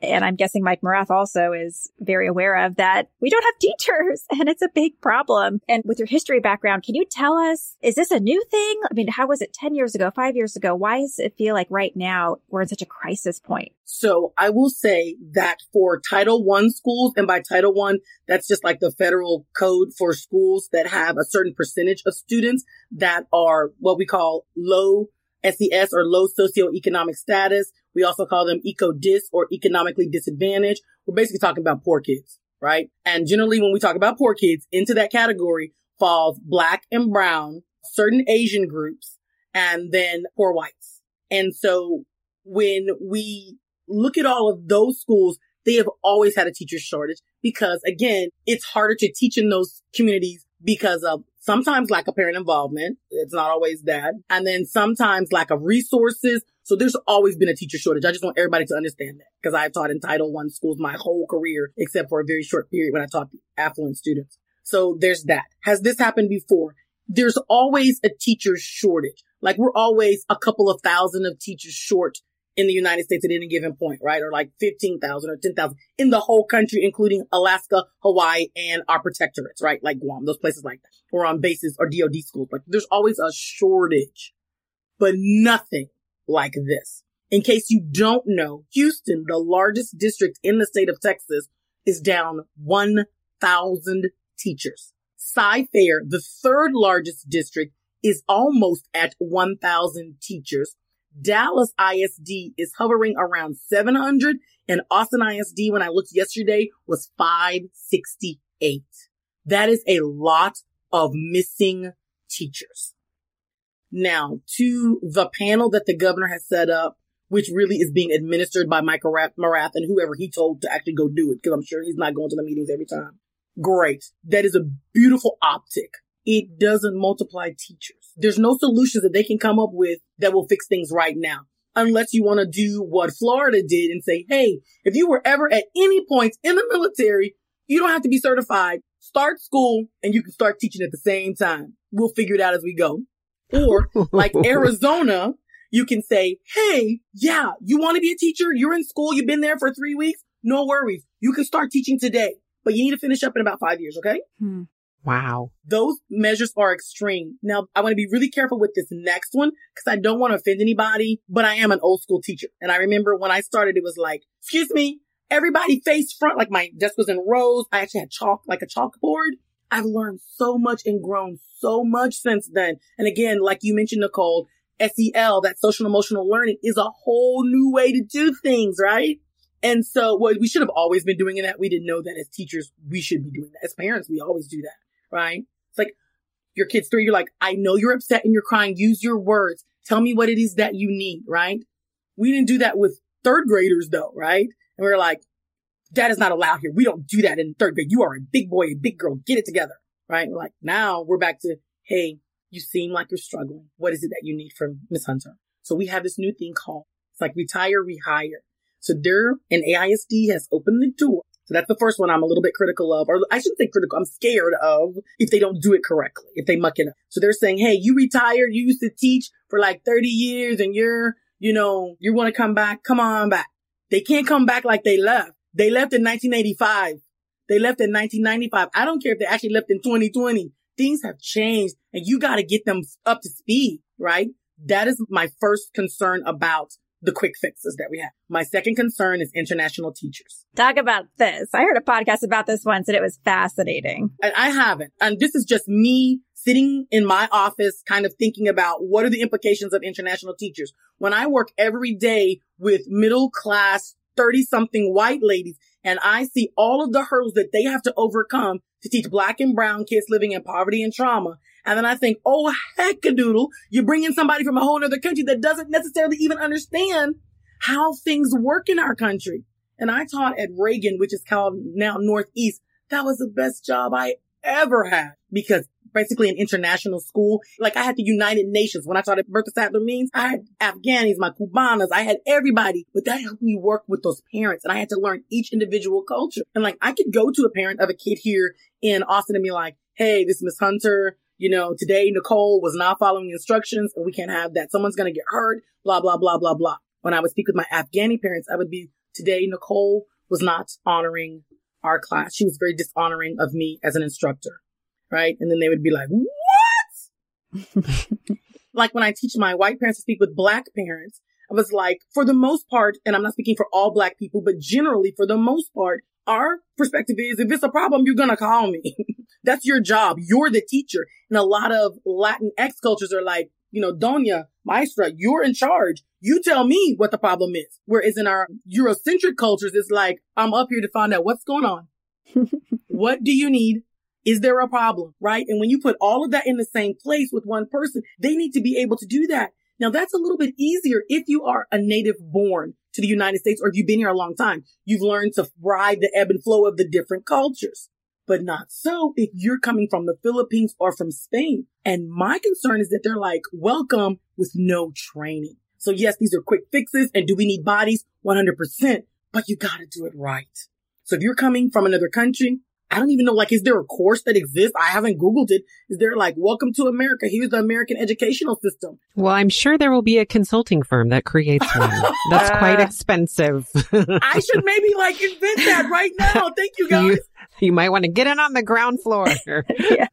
and I'm guessing Mike Morath also is very aware of that we don't have teachers and it's a big problem. And with your history background, can you tell us, is this a new thing? I mean, how was it 10 years ago, five years ago? Why does it feel like right now we're in such a crisis point? So I will say that for Title One schools, and by Title One, that's just like the federal code for schools that have a certain percentage of students that are what we call low SES or low socioeconomic status. We also call them eco-dis or economically disadvantaged. We're basically talking about poor kids, right? And generally when we talk about poor kids, into that category falls black and brown, certain Asian groups, and then poor whites. And so when we look at all of those schools, they have always had a teacher shortage because again, it's harder to teach in those communities because of sometimes lack of parent involvement. It's not always that. And then sometimes lack of resources. So there's always been a teacher shortage. I just want everybody to understand that because I've taught in Title One schools my whole career, except for a very short period when I taught affluent students. So there's that. Has this happened before? There's always a teacher shortage. Like we're always a couple of thousand of teachers short in the United States at any given point, right? Or like 15,000 or 10,000 in the whole country, including Alaska, Hawaii, and our protectorates, right? Like Guam, those places like that, or on bases or DOD schools. Like there's always a shortage, but nothing like this. In case you don't know, Houston, the largest district in the state of Texas, is down 1,000 teachers. Cy-Fair, the third largest district, is almost at 1,000 teachers Dallas ISD is hovering around 700 and Austin ISD, when I looked yesterday, was 568. That is a lot of missing teachers. Now to the panel that the governor has set up, which really is being administered by Michael Morath and whoever he told to actually go do it, because I'm sure he's not going to the meetings every time. Great. That is a beautiful optic it doesn't multiply teachers. There's no solutions that they can come up with that will fix things right now. Unless you want to do what Florida did and say, hey, if you were ever at any point in the military, you don't have to be certified. Start school and you can start teaching at the same time. We'll figure it out as we go. Or like Arizona, you can say, Hey, yeah, you want to be a teacher? You're in school. You've been there for three weeks. No worries. You can start teaching today, but you need to finish up in about five years. Okay. Hmm. Wow. Those measures are extreme. Now, I want to be really careful with this next one because I don't want to offend anybody, but I am an old school teacher. And I remember when I started, it was like, excuse me, everybody face front, like my desk was in rows. I actually had chalk, like a chalkboard. I've learned so much and grown so much since then. And again, like you mentioned, Nichole, SEL, that social emotional learning is a whole new way to do things, right? And so well, we should have always been doing that. We didn't know that as teachers, we should be doing that. As parents, we always do that, right? It's like your kid's three, you're like, I know you're upset and you're crying. Use your words. Tell me what it is that you need, right? We didn't do that with third graders though, right? And we are like, that is not allowed here. We don't do that in third grade. You are a big boy, a big girl. Get it together. Right. Like now we're back to, Hey, you seem like you're struggling. What is it that you need from Miss Hunter? So we have this new thing called, it's like retire, rehire. So there, and AISD has opened the door. So that's the first one I'm a little bit critical of, or I shouldn't say critical. I'm scared of if they don't do it correctly, if they muck it up. So they're saying, Hey, you retired. You used to teach for like 30 years and you're, you know, you want to come back. Come on back. They can't come back like they left. They left in 1985. They left in 1995. I don't care if they actually left in 2020. Things have changed and you got to get them up to speed, right? That is my first concern about the quick fixes that we have. My second concern is international teachers. Talk about this. I heard a podcast about this once and it was fascinating. And I haven't. And this is just me sitting in my office, kind of thinking about what are the implications of international teachers. When I work every day with middle class 30 something white ladies and I see all of the hurdles that they have to overcome to teach black and brown kids living in poverty and trauma. And then I think, oh, heck a doodle, you're bringing somebody from a whole other country that doesn't necessarily even understand how things work in our country. And I taught at Reagan, which is called now Northeast. That was the best job I ever had because basically an international school. Like I had the United Nations when I taught at Bertha Sadler Means. I had Afghanis, my Cubanas, I had everybody, but that helped me work with those parents and I had to learn each individual culture. And like I could go to a parent of a kid here in Austin and be like, Hey, this is Miss Hunter. You know, today Nichole was not following instructions and we can't have that. Someone's going to get hurt, blah, blah, blah, blah, blah. When I would speak with my Afghani parents, I would be today Nichole was not honoring our class. She was very dishonoring of me as an instructor right? And then they would be like, what? like when I teach my white parents to speak with black parents, I was like, for the most part, and I'm not speaking for all black people, but generally for the most part, our perspective is if it's a problem, you're going to call me. That's your job. You're the teacher. And a lot of Latin X cultures are like, you know, Doña, Maestra, you're in charge. You tell me what the problem is. Whereas in our Eurocentric cultures, it's like, I'm up here to find out what's going on. what do you need? Is there a problem? Right. And when you put all of that in the same place with one person, they need to be able to do that. Now that's a little bit easier if you are a native born to the United States or if you've been here a long time. You've learned to ride the ebb and flow of the different cultures, but not so if you're coming from the Philippines or from Spain. And my concern is that they're like, welcome with no training. So yes, these are quick fixes. And do we need bodies? 100%, but you got to do it right. So if you're coming from another country, I don't even know, like, is there a course that exists? I haven't Googled it. Is there like, welcome to America? Here's the American educational system. Well, I'm sure there will be a consulting firm that creates one. That's quite uh, expensive. I should maybe like invent that right now. Thank you guys. You, you might want to get in on the ground floor. yeah.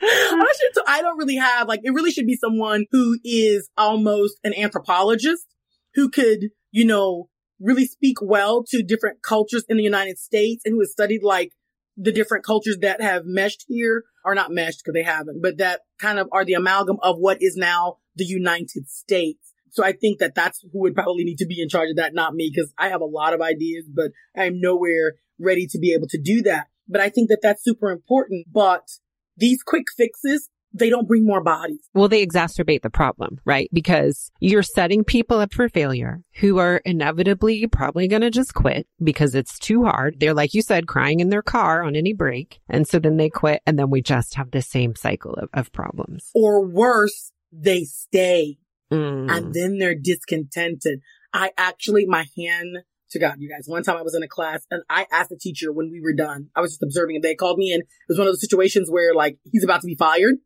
I should, I don't really have, like, it really should be someone who is almost an anthropologist who could, you know, really speak well to different cultures in the United States and who has studied like the different cultures that have meshed here are not meshed because they haven't, but that kind of are the amalgam of what is now the United States. So I think that that's who would probably need to be in charge of that, not me, because I have a lot of ideas, but I'm nowhere ready to be able to do that. But I think that that's super important. But these quick fixes they don't bring more bodies. Well, they exacerbate the problem, right? Because you're setting people up for failure who are inevitably probably going to just quit because it's too hard. They're, like you said, crying in their car on any break. And so then they quit. And then we just have the same cycle of, of problems. Or worse, they stay Mm. and then they're discontented. I actually, my hand to God, you guys. One time I was in a class and I asked the teacher when we were done, I was just observing and they called me in. It was one of those situations where like he's about to be fired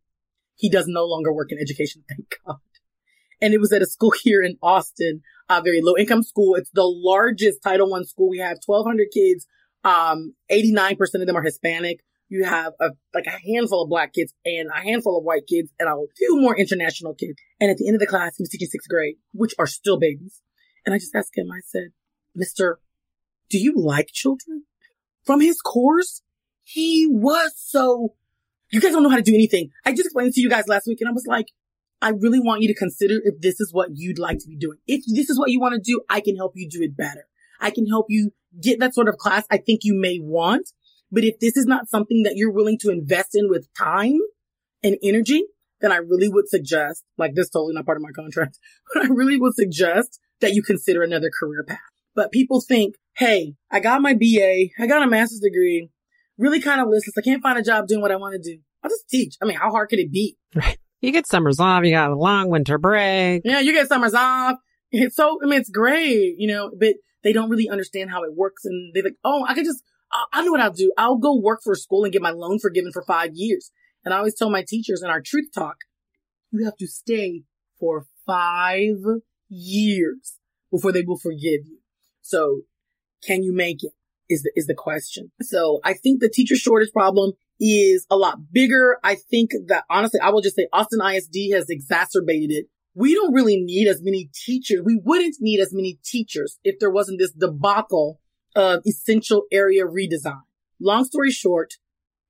he does no longer work in education, thank God. And it was at a school here in Austin, a very low income school. It's the largest Title One school. We have 1200 kids. Um, 89% of them are Hispanic. You have a, like a handful of black kids and a handful of white kids and a few more international kids. And at the end of the class, he was teaching sixth grade, which are still babies. And I just asked him, I said, Mr. Do you like children? From his course, he was so, you guys don't know how to do anything. I just explained to you guys last week and I was like, I really want you to consider if this is what you'd like to be doing. If this is what you want to do, I can help you do it better. I can help you get that sort of class I think you may want. But if this is not something that you're willing to invest in with time and energy, then I really would suggest, like this totally not part of my contract, but I really would suggest that you consider another career path. But people think, hey, I got my BA, I got a master's degree, really kind of listless. I can't find a job doing what I want to do. I'll just teach. I mean, how hard could it be? Right. You get summers off, you got a long winter break. Yeah, you get summers off. It's so, I mean, it's great, you know, but they don't really understand how it works. And they're like, oh, I could just, I know what I'll do. I'll go work for a school and get my loan forgiven for five years. And I always tell my teachers in our truth talk, you have to stay for five years before they will forgive you. So can you make it is the, is the question. So I think the teacher shortage problem is a lot bigger. I think that honestly, I will just say Austin ISD has exacerbated it. We don't really need as many teachers. We wouldn't need as many teachers if there wasn't this debacle of essential area redesign. Long story short,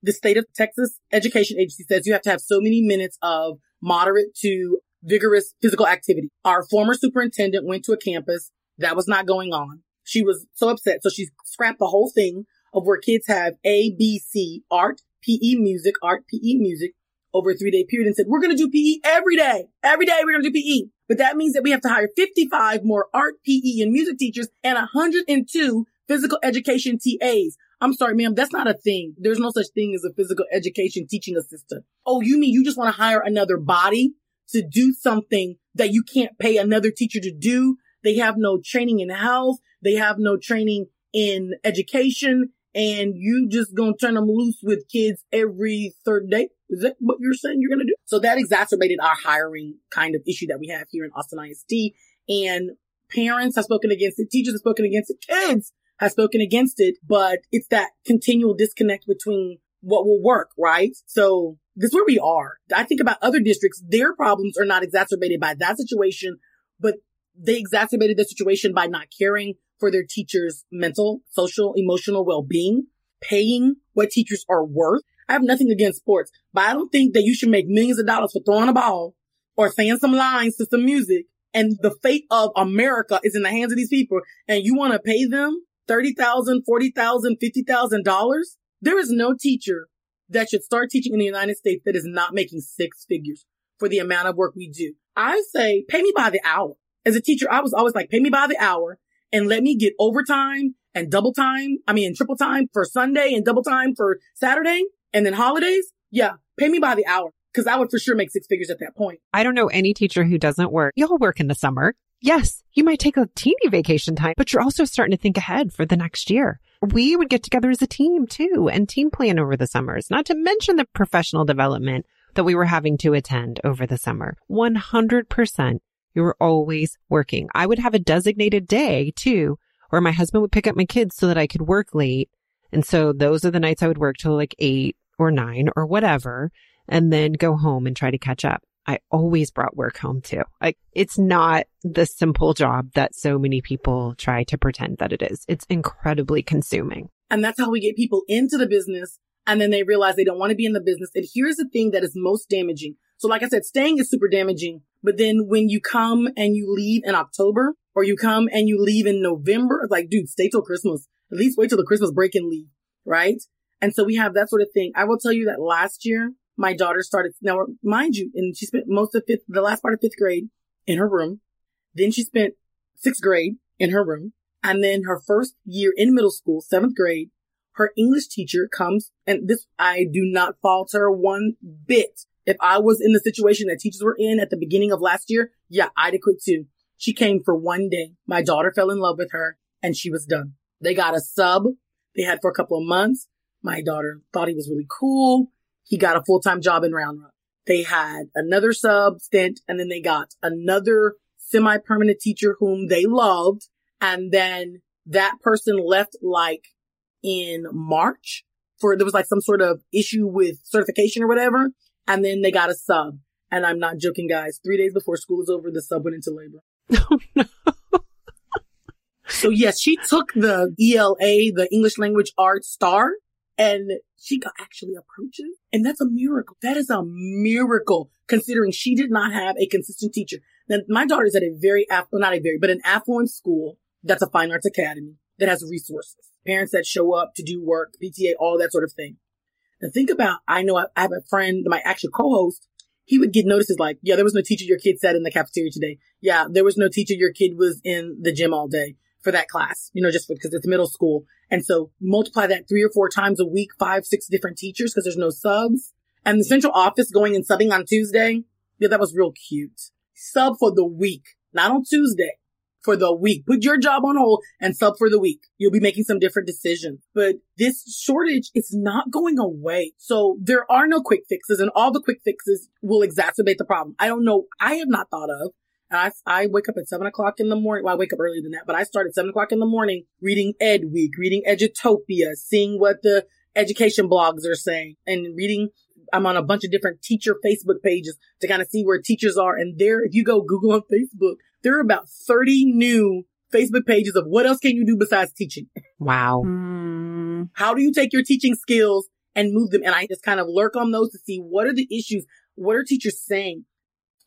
the state of Texas education agency says you have to have so many minutes of moderate to vigorous physical activity. Our former superintendent went to a campus that was not going on. She was so upset. So she scrapped the whole thing of where kids have A, B, C, art, PE music, art, PE music over a three day period and said, we're going to do PE every day. Every day we're going to do PE. But that means that we have to hire 55 more art, PE and music teachers and 102 physical education TAs. I'm sorry, ma'am, that's not a thing. There's no such thing as a physical education teaching assistant. Oh, you mean you just want to hire another body to do something that you can't pay another teacher to do? They have no training in health. They have no training in education and you just gonna turn them loose with kids every third day. Is that what you're saying you're gonna do? So that exacerbated our hiring kind of issue that we have here in Austin ISD and parents have spoken against it. Teachers have spoken against it. Kids have spoken against it, but it's that continual disconnect between what will work, right? So this is where we are. I think about other districts, their problems are not exacerbated by that situation, but they exacerbated the situation by not caring for their teachers' mental, social, emotional well-being, paying what teachers are worth. I have nothing against sports, but I don't think that you should make millions of dollars for throwing a ball or saying some lines to some music and the fate of America is in the hands of these people and you want to pay them $30,000, $40,000, $50,000. There is no teacher that should start teaching in the United States that is not making six figures for the amount of work we do. I say pay me by the hour. As a teacher, I was always like, pay me by the hour and let me get overtime and double time. I mean, triple time for Sunday and double time for Saturday and then holidays. Yeah. Pay me by the hour because I would for sure make six figures at that point. I don't know any teacher who doesn't work. Y'all work in the summer. Yes, you might take a teeny vacation time, but you're also starting to think ahead for the next year. We would get together as a team too and team plan over the summers, not to mention the professional development that we were having to attend over the summer. 100% you were always working. I would have a designated day too, where my husband would pick up my kids so that I could work late. And so those are the nights I would work till like eight or nine or whatever, and then go home and try to catch up. I always brought work home too. Like it's not the simple job that so many people try to pretend that it is. It's incredibly consuming. And that's how we get people into the business and then they realize they don't want to be in the business. And here's the thing that is most damaging. So like I said, staying is super damaging. But then when you come and you leave in October or you come and you leave in November, it's like, dude, stay till Christmas. At least wait till the Christmas break and leave. Right. And so we have that sort of thing. I will tell you that last year, my daughter started, now mind you, and she spent most of fifth, the last part of fifth grade in her room. Then she spent sixth grade in her room. And then her first year in middle school, seventh grade, her English teacher comes and this, I do not falter one bit. If I was in the situation that teachers were in at the beginning of last year, yeah, I'd have quit too. She came for one day. My daughter fell in love with her and she was done. They got a sub they had for a couple of months. My daughter thought he was really cool. He got a full-time job in Round Rock. They had another sub stint and then they got another semi-permanent teacher whom they loved. And then that person left like in March for, there was like some sort of issue with certification or whatever. And then they got a sub. And I'm not joking, guys. Three days before school is over, the sub went into labor. Oh no. So yes, she took the ELA, the English language arts STAAR, and she got actually approaches. And that's a miracle. That is a miracle considering she did not have a consistent teacher. Now, my daughter's at a very, aff- well, not a very, but an affluent school that's a fine arts academy that has resources, parents that show up to do work, PTA, all that sort of thing. Now think about, I know I, I have a friend, my actual co-host, he would get notices like, yeah, there was no teacher your kid sat in the cafeteria today. Yeah, there was no teacher your kid was in the gym all day for that class, you know, just because it's middle school. And so multiply that three or four times a week, five, six different teachers because there's no subs. And the central office going and subbing on Tuesday. Yeah, that was real cute. Sub for the week, not on Tuesday, for the week. Put your job on hold and sub for the week. You'll be making some different decisions. But this shortage is not going away. So there are no quick fixes and all the quick fixes will exacerbate the problem. I don't know. I have not thought of I, I wake up at seven o'clock in the morning. Well, I wake up earlier than that, but I start at seven o'clock in the morning reading Ed Week, reading Edutopia, seeing what the education blogs are saying and reading. I'm on a bunch of different teacher Facebook pages to kind of see where teachers are. And there, if you go Google on Facebook, there are about 30 new Facebook pages of what else can you do besides teaching? Wow. Mm, How do you take your teaching skills and move them? And I just kind of lurk on those to see what are the issues? What are teachers saying?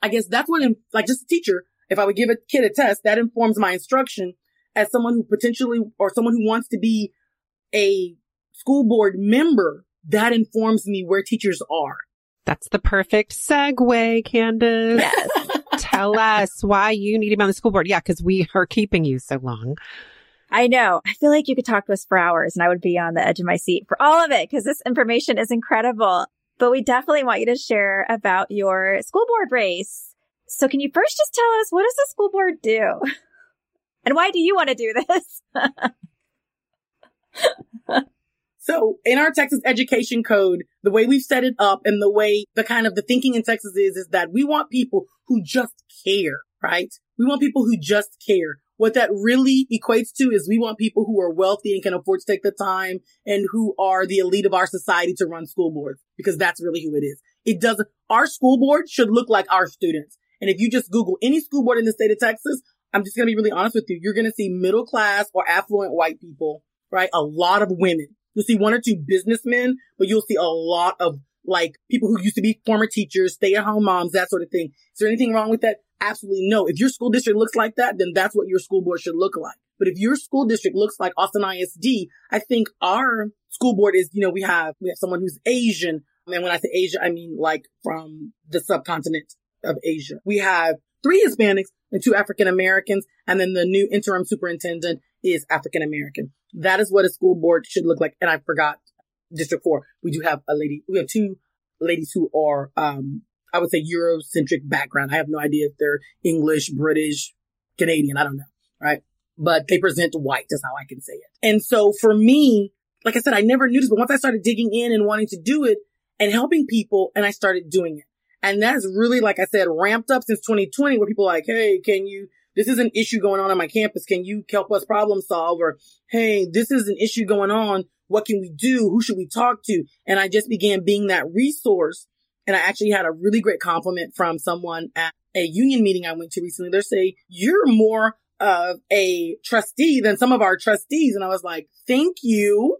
I guess that's what, like just a teacher, if I would give a kid a test, that informs my instruction as someone who potentially, or someone who wants to be a school board member, that informs me where teachers are. That's the perfect segue, Candace. yes. Tell us why you need to be on the school board. Yeah, because we are keeping you so long. I know. I feel like you could talk to us for hours and I would be on the edge of my seat for all of it because this information is incredible. But we definitely want you to share about your school board race. So can you first just tell us what does the school board do? And why do you want to do this? So in our Texas education code, the way we've set it up and the way the kind of the thinking in Texas is, is that we want people who just care, right? We want people who just care. What that really equates to is we want people who are wealthy and can afford to take the time and who are the elite of our society to run school boards because that's really who it is. It doesn't, our school board should look like our students. And if you just Google any school board in the state of Texas, I'm just going to be really honest with you. You're going to see middle class or affluent white people, right? A lot of women. You'll see one or two businessmen, but you'll see a lot of like people who used to be former teachers, stay at home moms, that sort of thing. Is there anything wrong with that? Absolutely no. If your school district looks like that, then that's what your school board should look like. But if your school district looks like Austin ISD, I think our school board is, you know, we have, we have someone who's Asian. And when I say Asia, I mean like from the subcontinent of Asia. We have three Hispanics and two African Americans. And then the new interim superintendent is African American. That is what a school board should look like. And I forgot District 4. We do have a lady, we have two ladies who are, um, I would say Eurocentric background. I have no idea if they're English, British, Canadian. I don't know. Right. But they present white. That's how I can say it. And so for me, like I said, I never knew this, but once I started digging in and wanting to do it and helping people and I started doing it. And that's really, like I said, ramped up since 2020 where people are like, Hey, can you, this is an issue going on on my campus. Can you help us problem solve? Or, Hey, this is an issue going on. What can we do? Who should we talk to? And I just began being that resource. And I actually had a really great compliment from someone at a union meeting I went to recently. They're saying, you're more of a trustee than some of our trustees. And I was like, thank you.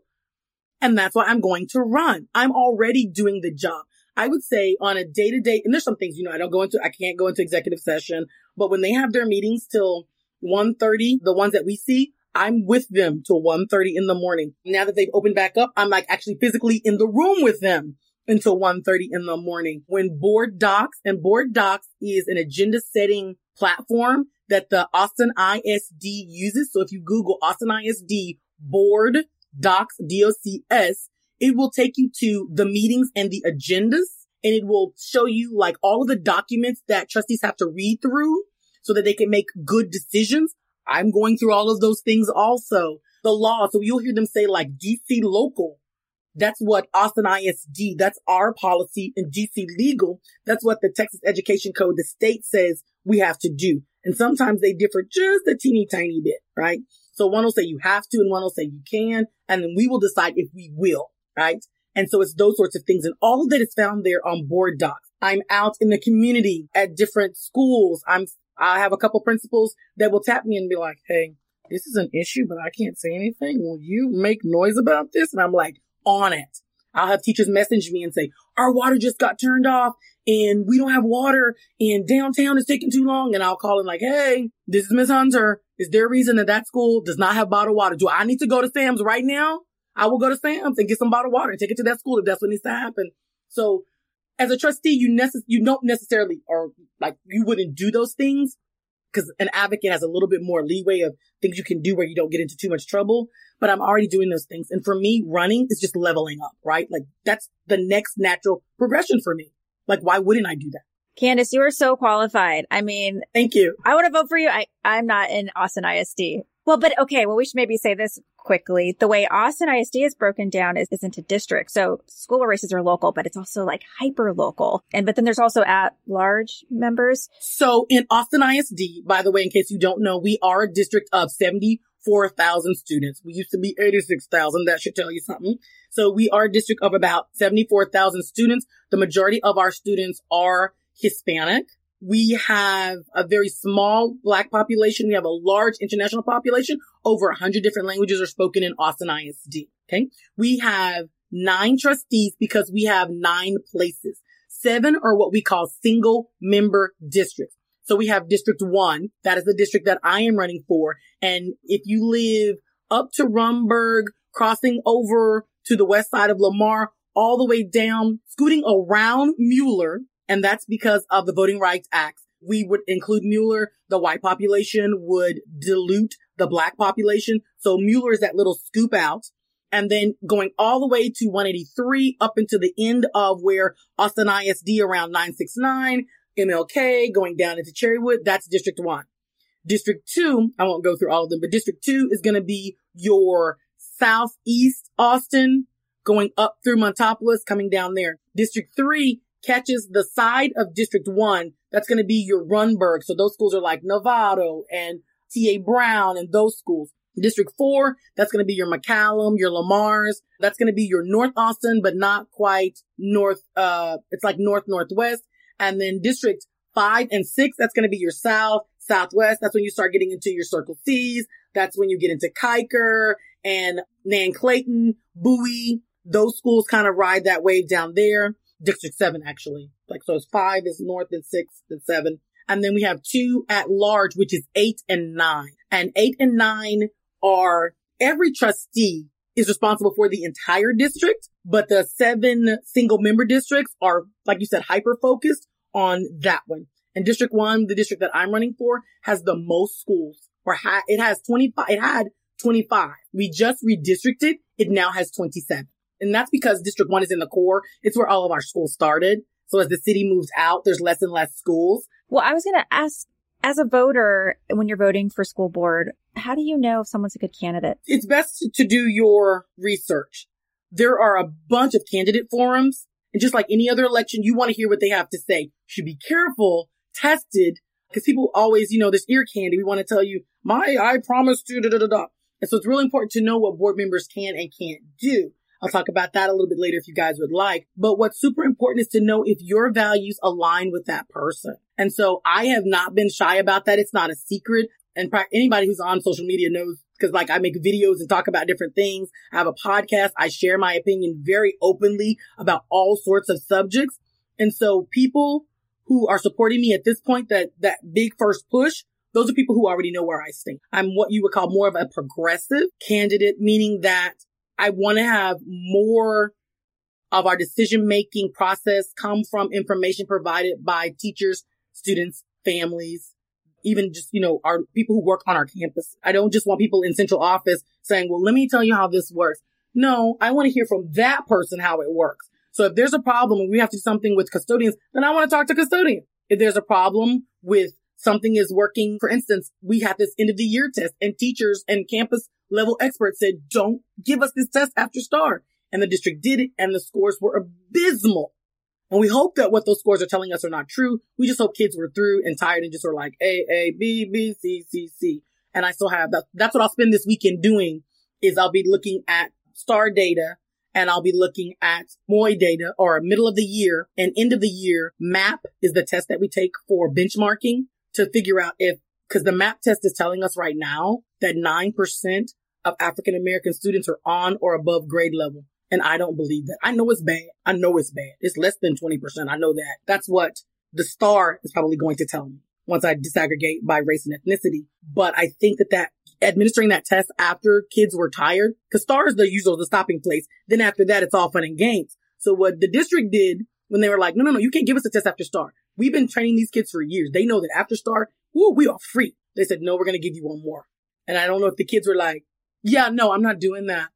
And that's why I'm going to run. I'm already doing the job. I would say on a day to day, and there's some things, you know, I don't go into, I can't go into executive session, but when they have their meetings till 1.30, the ones that we see, I'm with them till 1.30 in the morning. Now that they've opened back up, I'm like actually physically in the room with them until 1.30 in the morning. When board docs and board docs is an agenda setting platform that the Austin ISD uses. So if you Google Austin ISD board docs, D-O-C-S, it will take you to the meetings and the agendas and it will show you like all of the documents that trustees have to read through so that they can make good decisions. I'm going through all of those things also. The law. So you'll hear them say like DC local That's what Austin ISD, that's our policy in DC legal. That's what the Texas Education Code, the state says we have to do. And sometimes they differ just a teeny tiny bit, right? So one will say you have to and one will say you can. And then we will decide if we will, right? And so it's those sorts of things. And all of that is found there on board docs. I'm out in the community at different schools. I'm, I have a couple principals that will tap me and be like, Hey, this is an issue, but I can't say anything. Will you make noise about this? And I'm like, on it. I'll have teachers message me and say, our water just got turned off and we don't have water and downtown is taking too long. And I'll call in like, Hey, this is Miss Hunter. Is there a reason that that school does not have bottled water? Do I need to go to Sam's right now? I will go to Sam's and get some bottled water and take it to that school if that's what needs to happen. So as a trustee, you necess- you don't necessarily, or like you wouldn't do those things because an advocate has a little bit more leeway of things you can do where you don't get into too much trouble. But I'm already doing those things. And for me, running is just leveling up, right? Like that's the next natural progression for me. Like, why wouldn't I do that? Candace, you are so qualified. I mean, thank you. I want to vote for you. I, I'm not in Austin ISD. Well, but okay. Well, we should maybe say this quickly. The way Austin ISD is broken down is, is into districts. So school races are local, but it's also like hyper local. And, but then there's also at large members. So in Austin ISD, by the way, in case you don't know, we are a district of 74,000 students. We used to be 86,000. That should tell you something. So we are a district of about 74,000 students. The majority of our students are Hispanic. We have a very small black population. We have a large international population. Over 100 different languages are spoken in Austin ISD. Okay. We have nine trustees because we have nine places. Seven are what we call single member districts. So we have district one. That is the district that I am running for. And if you live up to Rundberg, crossing over to the west side of Lamar, all the way down, scooting around Mueller, and that's because of the Voting Rights Act. We would include Mueller. The white population would dilute the black population. So Mueller is that little scoop out. And then going all the way to 183 up into the end of where Austin ISD around 969, MLK going down into Cherrywood. That's district one. District two, I won't go through all of them, but district two is going to be your southeast Austin going up through Montopolis, coming down there. District three catches the side of District 1, that's going to be your Rundberg. So those schools are like Novato and T.A. Brown and those schools. District 4, that's going to be your McCallum, your Lamars. That's going to be your North Austin, but not quite north, uh, it's like North Northwest. And then District 5 and 6, that's going to be your South, Southwest. That's when you start getting into your Circle C's. That's when you get into Kiker and Nan Clayton, Bowie. Those schools kind of ride that wave down there. District 7 actually. Like, so it's 5 is north and 6 and 7. And then we have two at large, which is 8 and 9. And 8 and 9 are every trustee is responsible for the entire district, but the seven single member districts are, like you said, hyper focused on that one. And district one, the district that I'm running for has the most schools or ha- it has 25, it had 25. We just redistricted. It now has 27. And that's because District 1 is in the core. It's where all of our schools started. So as the city moves out, there's less and less schools. Well, I was going to ask, as a voter, when you're voting for school board, how do you know if someone's a good candidate? It's best to do your research. There are a bunch of candidate forums. And just like any other election, you want to hear what they have to say. You should be careful, tested, because people always, you know, this ear candy. We want to tell you, my, I promise to, da, da, da, da. And so it's really important to know what board members can and can't do. I'll talk about that a little bit later if you guys would like. But what's super important is to know if your values align with that person. And so I have not been shy about that. It's not a secret. And anybody who's on social media knows because like I make videos and talk about different things. I have a podcast. I share my opinion very openly about all sorts of subjects. And so people who are supporting me at this point, that, that big first push, those are people who already know where I stand. I'm what you would call more of a progressive candidate, meaning that I want to have more of our decision making process come from information provided by teachers, students, families, even just, you know, our people who work on our campus. I don't just want people in central office saying, well, let me tell you how this works. No, I want to hear from that person how it works. So if there's a problem and we have to do something with custodians, then I want to talk to custodians. If there's a problem with something is working, for instance, we have this end of the year test and teachers and campus level experts said, don't give us this test after STAAR. and the district did it and the scores were abysmal. And we hope that what those scores are telling us are not true. We just hope kids were through and tired and just were like A, A, B, B, C, C, C. And I still have that. That's what I'll spend this weekend doing is I'll be looking at STAAR data and I'll be looking at MOY data or middle of the year and end of the year. MAP is the test that we take for benchmarking to figure out if, cause the MAP test is telling us right now that 9% of African American students are on or above grade level. And I don't believe that. I know it's bad. I know it's bad. It's less than 20%. I know that. That's what the STAAR is probably going to tell me once I disaggregate by race and ethnicity. But I think that that administering that test after kids were tired, because STAAR is the usual, the stopping place. Then after that, it's all fun and games. So what the district did when they were like, no, no, no, you can't give us a test after STAAR. We've been training these kids for years. They know that after STAAR, whoo, we are free. They said, no, we're going to give you one more. And I don't know if the kids were like, yeah, no, I'm not doing that.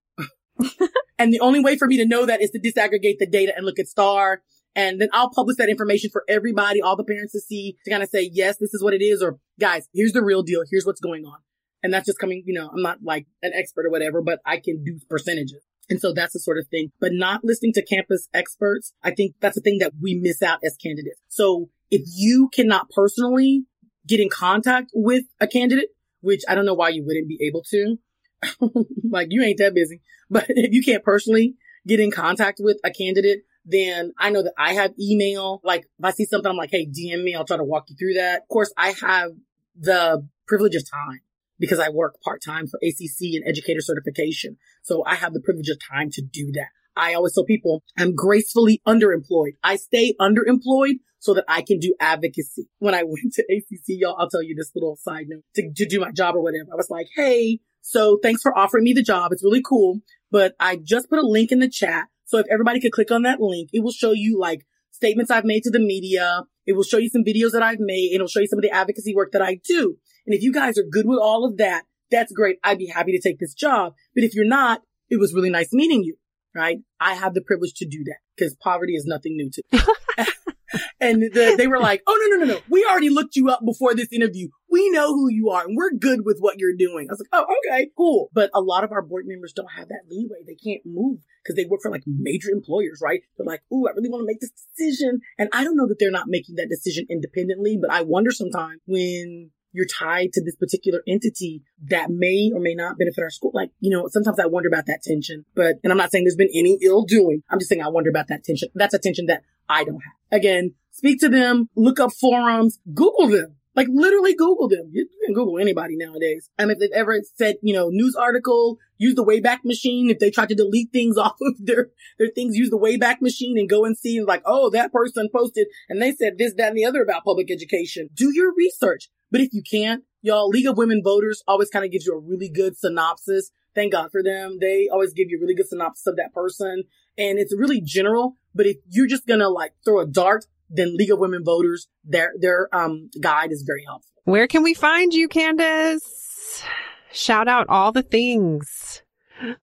and the only way for me to know that is to disaggregate the data and look at STAAR. And then I'll publish that information for everybody, all the parents to see, to kind of say, yes, this is what it is. Or guys, here's the real deal. Here's what's going on. And that's just coming, you know, I'm not like an expert or whatever, but I can do percentages. And so that's the sort of thing, but not listening to campus experts. I think that's the thing that we miss out as candidates. So if you cannot personally get in contact with a candidate, which I don't know why you wouldn't be able to, like you ain't that busy, but if you can't personally get in contact with a candidate, then I know that I have email. Like if I see something, I'm like, Hey, DM me. I'll try to walk you through that. Of course, I have the privilege of time because I work part time for ACC and educator certification. So I have the privilege of time to do that. I always tell people I'm gracefully underemployed. I stay underemployed so that I can do advocacy. When I went to ACC, y'all, I'll tell you this little side note to, to do my job or whatever. I was like, Hey, so thanks for offering me the job. It's really cool, but I just put a link in the chat. So if everybody could click on that link, it will show you like statements I've made to the media. It will show you some videos that I've made. It'll show you some of the advocacy work that I do. And if you guys are good with all of that, that's great. I'd be happy to take this job. But if you're not, it was really nice meeting you, right? I have the privilege to do that because poverty is nothing new to me. and the, they were like, Oh, no, no, no, no. We already looked you up before this interview. We know who you are and we're good with what you're doing. I was like, Oh, okay, cool. But a lot of our board members don't have that leeway. They can't move because they work for like major employers, right? They're like, Ooh, I really want to make this decision. And I don't know that they're not making that decision independently, but I wonder sometimes when you're tied to this particular entity that may or may not benefit our school. Like, you know, sometimes I wonder about that tension, but, and I'm not saying there's been any ill doing. I'm just saying I wonder about that tension. That's a tension that I don't have. Again, speak to them, look up forums, Google them. Like literally Google them. You can Google anybody nowadays. And if they've ever said, you know, news article, use the Wayback Machine. If they try to delete things off of their, their things, use the Wayback Machine and go and see like, oh, that person posted and they said this, that, and the other about public education. Do your research. But if you can't, y'all, League of Women Voters always kind of gives you a really good synopsis. Thank God for them. They always give you a really good synopsis of that person. And it's really general. But if you're just to like throw a dart, then League of Women Voters, their, their, um, guide is very helpful. Where can we find you, Candace? Shout out all the things.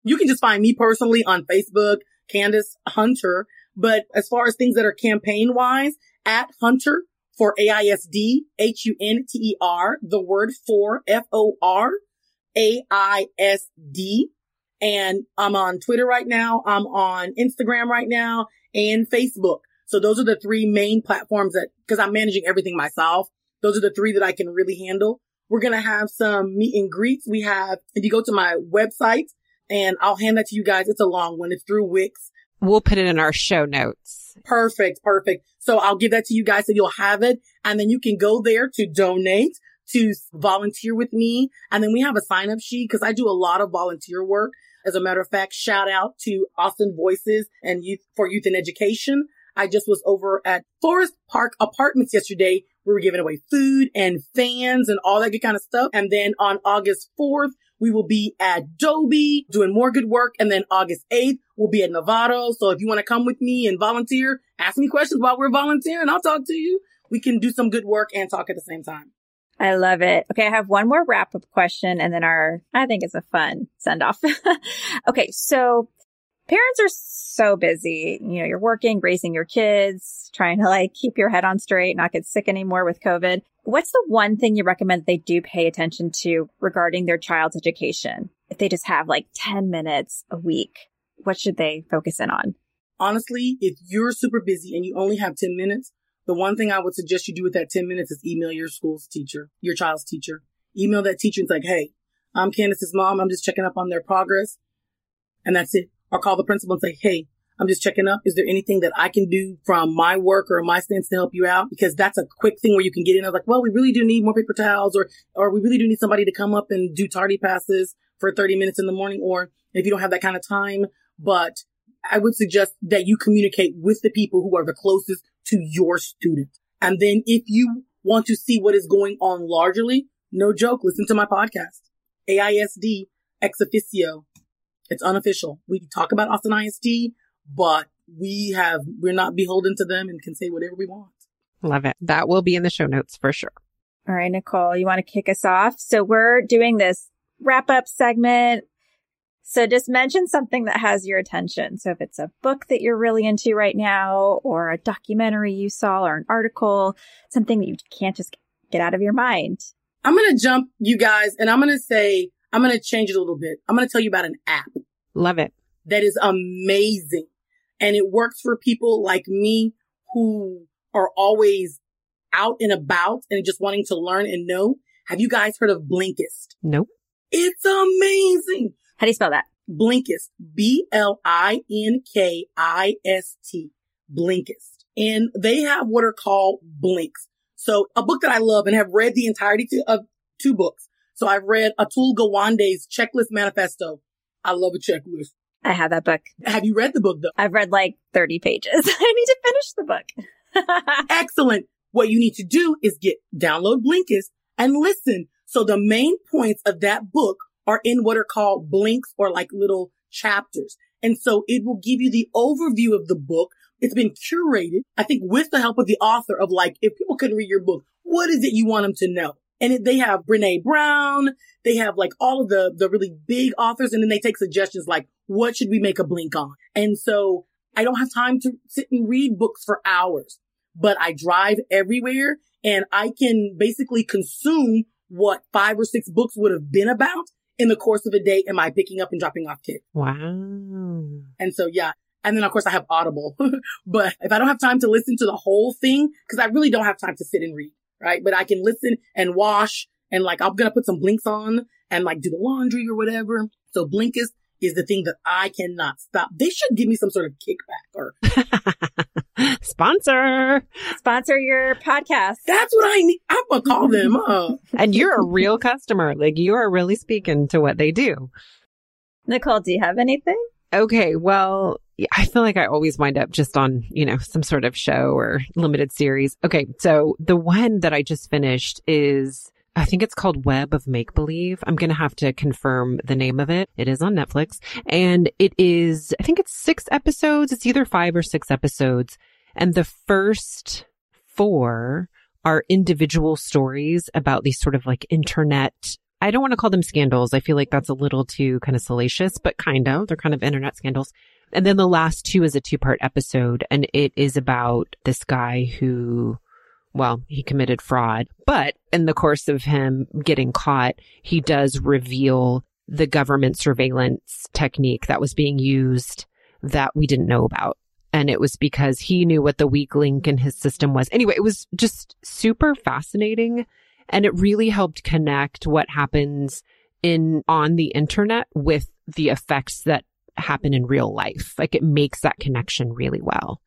You can just find me personally on Facebook, Candace Hunter. But as far as things that are campaign wise, at Hunter for AISD, H-U-N-T-E-R, the word for F-O-R, A-I-S-D. And I'm on Twitter right now. I'm on Instagram right now and Facebook. So those are the three main platforms that, cause I'm managing everything myself. Those are the three that I can really handle. We're going to have some meet and greets. We have, if you go to my website and I'll hand that to you guys. It's a long one. It's through Wix. We'll put it in our show notes. Perfect. Perfect. So I'll give that to you guys so you'll have it. And then you can go there to donate, to volunteer with me. And then we have a sign up sheet because I do a lot of volunteer work. As a matter of fact, shout out to Austin Voices and Youth for Youth and Education. I just was over at Forest Park Apartments yesterday. We were giving away food and fans and all that good kind of stuff. And then on August 4th, we will be at Dobie doing more good work. And then August 8th, we'll be at Navarro. So if you want to come with me and volunteer, ask me questions while we're volunteering. I'll talk to you. We can do some good work and talk at the same time. I love it. Okay. I have one more wrap up question and then our, I think it's a fun send off. okay. So parents are so busy. You know, you're working, raising your kids, trying to like keep your head on straight, not get sick anymore with COVID. What's the one thing you recommend they do pay attention to regarding their child's education? If they just have like 10 minutes a week, what should they focus in on? Honestly, if you're super busy and you only have 10 minutes, the one thing I would suggest you do with that 10 minutes is email your school's teacher, your child's teacher. Email that teacher and say, like, hey, I'm Candace's mom. I'm just checking up on their progress. And that's it. Or call the principal and say, hey, I'm just checking up. Is there anything that I can do from my work or my stance to help you out? Because that's a quick thing where you can get in. I was like, well, we really do need more paper towels or, or we really do need somebody to come up and do tardy passes for 30 minutes in the morning. Or if you don't have that kind of time, but I would suggest that you communicate with the people who are the closest to your student. And then if you want to see what is going on largely, no joke, listen to my podcast, AISD ex officio. It's unofficial. We talk about Austin ISD, but we have, we're not beholden to them and can say whatever we want. Love it. That will be in the show notes for sure. All right, Nichole, you want to kick us off? So we're doing this wrap up segment so just mention something that has your attention. So if it's a book that you're really into right now, or a documentary you saw, or an article, something that you can't just get out of your mind. I'm going to jump you guys and I'm going to say, I'm going to change it a little bit. I'm going to tell you about an app. Love it. That is amazing. And it works for people like me who are always out and about and just wanting to learn and know. Have you guys heard of Blinkist? Nope. It's amazing. How do you spell that? Blinkist. B-L-I-N-K-I-S-T. Blinkist. And they have what are called blinks. So a book that I love and have read the entirety of two books. So I've read Atul Gawande's Checklist Manifesto. I love a checklist. I have that book. Have you read the book though? I've read like 30 pages. I need to finish the book. Excellent. What you need to do is get download Blinkist and listen. So the main points of that book are in what are called blinks or like little chapters. And so it will give you the overview of the book. It's been curated, I think, with the help of the author of like, if people couldn't read your book, what is it you want them to know? And it, they have Brene Brown. They have like all of the, the really big authors. And then they take suggestions like, what should we make a blink on? And so I don't have time to sit and read books for hours, but I drive everywhere and I can basically consume what five or six books would have been about in the course of a day am I picking up and dropping off kids. Wow. And so, yeah. And then of course I have Audible, but if I don't have time to listen to the whole thing, cause I really don't have time to sit and read, right? But I can listen and wash and like I'm going to put some blinks on and like do the laundry or whatever. So Blinkist is the thing that I cannot stop. They should give me some sort of kickback or sponsor, sponsor your podcast. That's what I need. I'm gonna call them up. and you're a real customer. Like you are really speaking to what they do. Nichole, do you have anything? Okay. Well, I feel like I always wind up just on, you know, some sort of show or limited series. Okay. So the one that I just finished is I think it's called Web of Make Believe. I'm going to have to confirm the name of it. It is on Netflix and it is, I think it's six episodes. It's either five or six episodes. And the first four are individual stories about these sort of like internet. I don't want to call them scandals. I feel like that's a little too kind of salacious, but kind of. They're kind of internet scandals. And then the last two is a two part episode and it is about this guy who well, he committed fraud, but in the course of him getting caught, he does reveal the government surveillance technique that was being used that we didn't know about. And it was because he knew what the weak link in his system was. Anyway, it was just super fascinating. And it really helped connect what happens in on the internet with the effects that happen in real life. Like it makes that connection really well.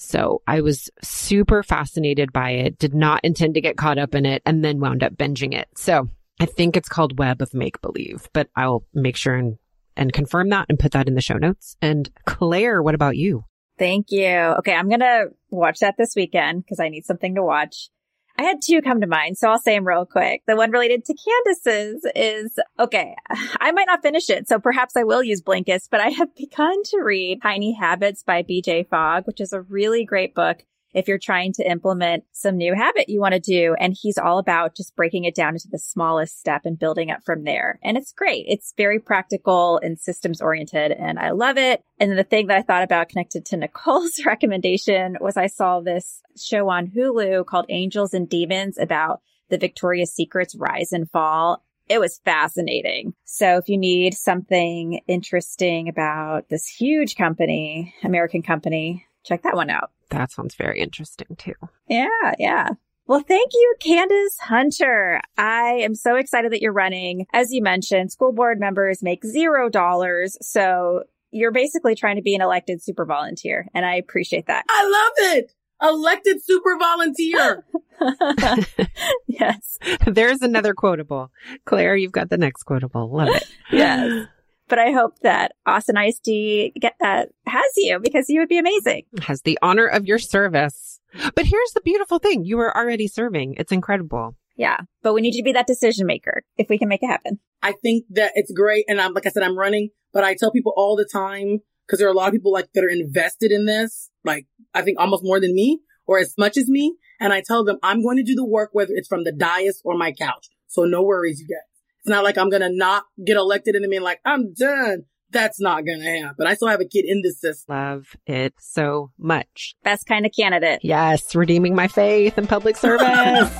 So I was super fascinated by it, did not intend to get caught up in it, and then wound up binging it. So I think it's called Web of Make Believe, but I'll make sure and, and confirm that and put that in the show notes. And Claire, what about you? Thank you. Okay, I'm going to watch that this weekend because I need something to watch. I had two come to mind, so I'll say them real quick. The one related to Candace's is, okay, I might not finish it, so perhaps I will use Blinkist, but I have begun to read Tiny Habits by BJ Fogg, which is a really great book if you're trying to implement some new habit you want to do. And he's all about just breaking it down into the smallest step and building up from there. And it's great. It's very practical and systems oriented and I love it. And the thing that I thought about connected to Nichole's recommendation was I saw this show on Hulu called Angels and Demons about the Victoria's Secret's rise and fall It was fascinating. So if you need something interesting about this huge company, American company, check that one out. That sounds very interesting too. Yeah, yeah. Well, thank you, Candace Hunter. I am so excited that you're running. As you mentioned, school board members make zero dollars. So you're basically trying to be an elected super volunteer. And I appreciate that. I love it. Elected super volunteer. yes. There's another quotable. Claire, you've got the next quotable. Love it. yes. But I hope that Austin ISD get that has you because you would be amazing. Has the honor of your service. But here's the beautiful thing. You are already serving. It's incredible. Yeah. But we need you to be that decision maker if we can make it happen. I think that it's great. And I'm, like I said, I'm running, but I tell people all the time, because there are a lot of people like that are invested in this, like I think almost more than me or as much as me. And I tell them I'm going to do the work, whether it's from the dais or my couch. So no worries, you guys. It's not like I'm going to not get elected and mean like, I'm done. That's not going to happen. I still have a kid in this system. Love it so much. Best kind of candidate. Yes, redeeming my faith in public service.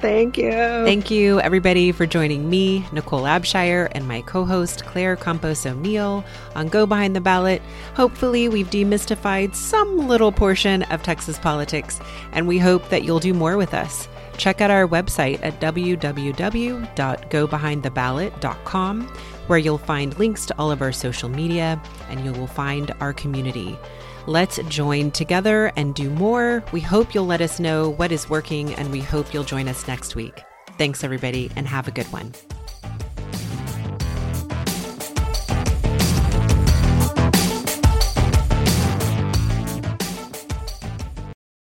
Thank you. Thank you, everybody, for joining me, Nichole Abshire, and my co host, Claire Campos O'Neill, on Go Behind the Ballot. Hopefully, we've demystified some little portion of Texas politics, and we hope that you'll do more with us. Check out our website at www.gobehindtheballot.com, where you'll find links to all of our social media and you will find our community. Let's join together and do more. We hope you'll let us know what is working, and we hope you'll join us next week. Thanks, everybody, and have a good one.